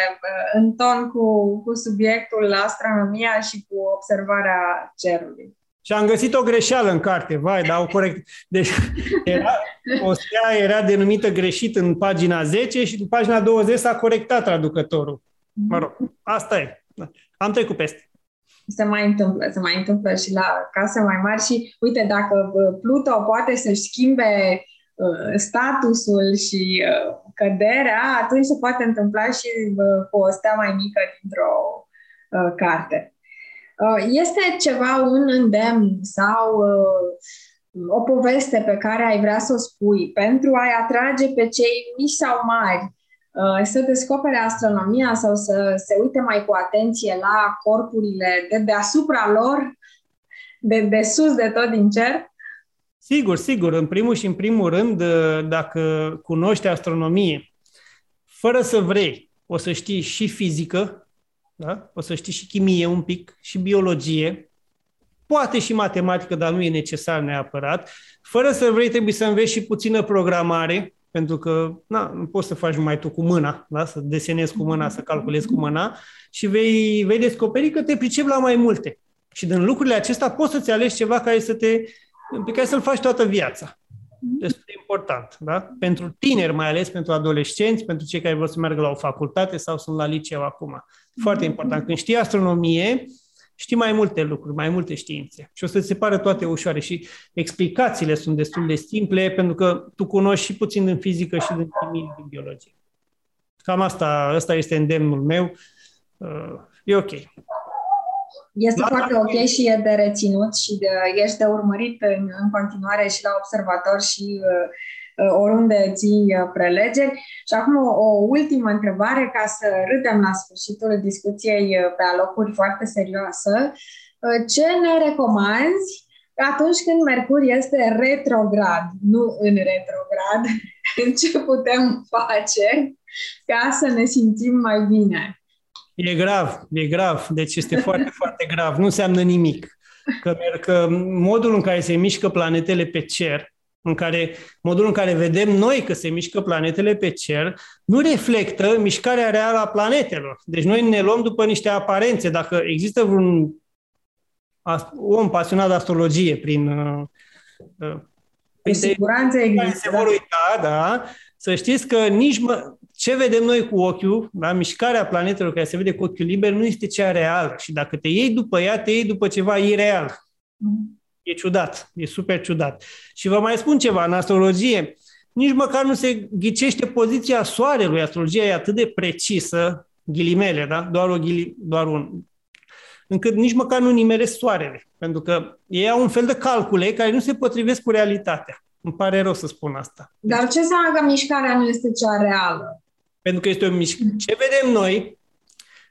în ton cu, cu subiectul astronomia și cu observarea cerului. Și am găsit o greșeală în carte, vai, dar o corect. Deci era, o stea era denumită greșit în pagina 10 și în pagina 20 s-a corectat traducătorul. Mă rog, asta e. Am trecut peste se mai întâmplă, se mai întâmplă și la case mai mari și uite, dacă Pluto poate să-și schimbe uh, statusul și uh, căderea, atunci se poate întâmpla și uh, cu o stea mai mică dintr-o carte. Este ceva, un îndemn sau o poveste pe care ai vrea să o spui pentru a-i atrage pe cei mici sau mari Uh, să descopere astronomia sau să se uite mai cu atenție la corpurile de deasupra lor, de, de sus de tot din cer? Sigur, sigur. În primul și în primul rând, uh, dacă cunoști astronomie, fără să vrei, o să știi și fizică, da? o să știi și chimie un pic, și biologie, poate și matematică, dar nu e necesar neapărat. Fără să vrei, trebuie să înveți și puțină programare, pentru că na, nu poți să faci numai tu cu mâna, da? să desenezi cu mâna, să calculezi cu mâna și vei, vei descoperi că te pricepi la mai multe. Și din lucrurile acestea poți să-ți alegi ceva care să te, pe care să-l faci toată viața. destul de important, da? Pentru tineri, mai ales pentru adolescenți, pentru cei care vor să meargă la o facultate sau sunt la liceu acum. Foarte important. Când știi astronomie, știi mai multe lucruri, mai multe științe. Și o să ți se pară toate ușoare și explicațiile sunt destul de simple pentru că tu cunoști și puțin din fizică și din chimie, din biologie. Cam asta, asta este îndemnul meu. Uh, e ok. Este la foarte ok și e de reținut și de, ești de urmărit în, în continuare și la observator și uh, uh oriunde ții uh, prelegeri. Și acum o, o ultimă întrebare ca să râdem la sfârșitul discuției uh, pe alocuri foarte serioasă. Ce ne recomanzi atunci când Mercur este retrograd, nu în retrograd, [laughs] ce putem face ca să ne simțim mai bine? E grav, e grav. Deci este foarte, [laughs] foarte grav. Nu înseamnă nimic. Că, că modul în care se mișcă planetele pe cer, în care, modul în care vedem noi că se mișcă planetele pe cer, nu reflectă mișcarea reală a planetelor. Deci noi ne luăm după niște aparențe. Dacă există vreun om pasionat de astrologie prin... Uh, uh Cu siguranță există. Se vor uita, da, să știți că nici mă, ce vedem noi cu ochiul, da, mișcarea planetelor care se vede cu ochiul liber, nu este cea reală. Și dacă te iei după ea, te iei după ceva ireal. Mm. E ciudat, e super ciudat. Și vă mai spun ceva, în astrologie, nici măcar nu se ghicește poziția soarelui. Astrologia e atât de precisă, ghilimele, da? Doar, o ghili, doar un, încât nici măcar nu nimeresc soarele. Pentru că ei au un fel de calcule care nu se potrivesc cu realitatea. Îmi pare rău să spun asta. Dar ce înseamnă că mișcarea nu este cea reală? Pentru că este o mișcare. Ce vedem noi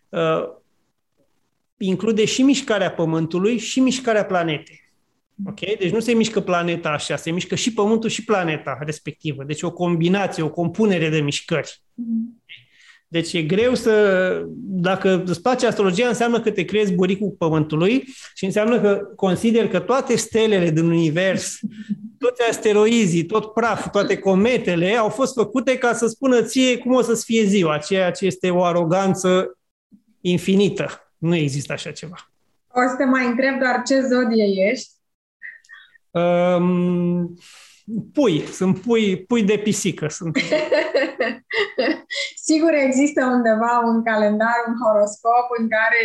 uh, include și mișcarea Pământului și mișcarea planetei. Ok? Deci nu se mișcă planeta așa, se mișcă și Pământul și planeta respectivă. Deci o combinație, o compunere de mișcări. Mm. Deci e greu să, dacă îți place astrologia, înseamnă că te crezi buricul Pământului și înseamnă că consider că toate stelele din univers, toți asteroizii, tot praf, toate cometele au fost făcute ca să spună ție cum o să-ți fie ziua, ceea ce este o aroganță infinită. Nu există așa ceva. O să te mai întreb doar ce zodie ești? Um, pui, sunt pui, pui de pisică. Sunt. [laughs] Sigur există undeva un calendar, un horoscop în care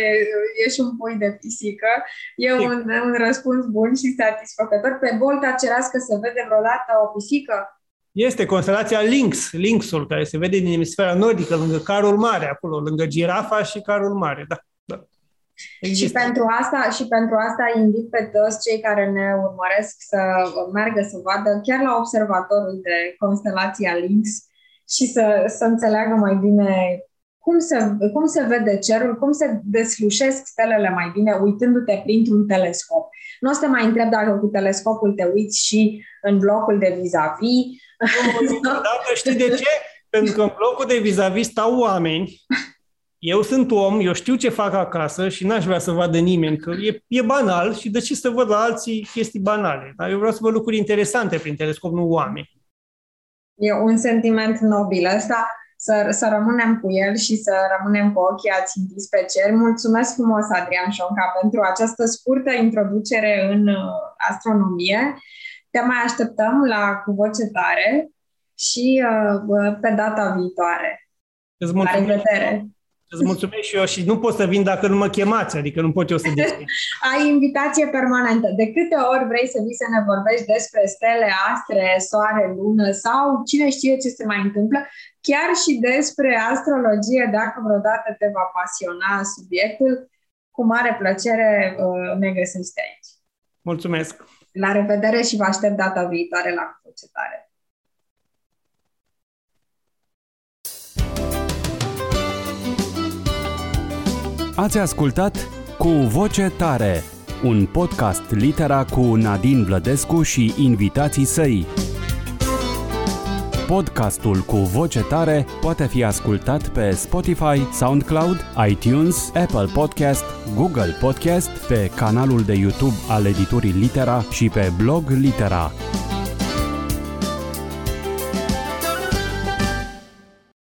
ești un pui de pisică. E un, un răspuns bun și satisfăcător. Pe bolta cerească se vede vreodată o pisică? Este constelația Lynx, Lynxul, care se vede din emisfera nordică, lângă Carul Mare, acolo, lângă girafa și Carul Mare, da. da. Și pentru, asta, și pentru asta invit pe toți cei care ne urmăresc să meargă să vadă chiar la observatorul de constelația Lynx și să, să înțeleagă mai bine cum se, cum se vede cerul, cum se deslușesc stelele mai bine uitându-te printr-un telescop. Nu o să te mai întreb dacă cu telescopul te uiți și în blocul de vis-a-vis. Dacă știi de ce? Pentru că în blocul de vis-a-vis stau oameni [laughs] eu sunt om, eu știu ce fac acasă și n-aș vrea să vadă nimeni, că e, e banal și de ce să văd la alții chestii banale? Dar eu vreau să văd lucruri interesante prin telescop, nu oameni. E un sentiment nobil ăsta, să, să rămânem cu el și să rămânem cu ochii ațintiți pe cer. Mulțumesc frumos, Adrian Șonca, pentru această scurtă introducere în uh, astronomie. Te mai așteptăm la cu voce tare și uh, pe data viitoare. Îți La revedere! Îți mulțumesc și eu și nu pot să vin dacă nu mă chemați, adică nu pot eu să discut. [laughs] Ai invitație permanentă. De câte ori vrei să vii să ne vorbești despre stele, astre, soare, lună sau cine știe ce se mai întâmplă, chiar și despre astrologie, dacă vreodată te va pasiona subiectul, cu mare plăcere uh, ne găsești aici. Mulțumesc! La revedere și vă aștept data viitoare la Cucetare. Ați ascultat Cu Voce Tare, un podcast litera cu Nadine Vlădescu și invitații săi. Podcastul cu voce tare poate fi ascultat pe Spotify, SoundCloud, iTunes, Apple Podcast, Google Podcast, pe canalul de YouTube al editurii Litera și pe blog Litera.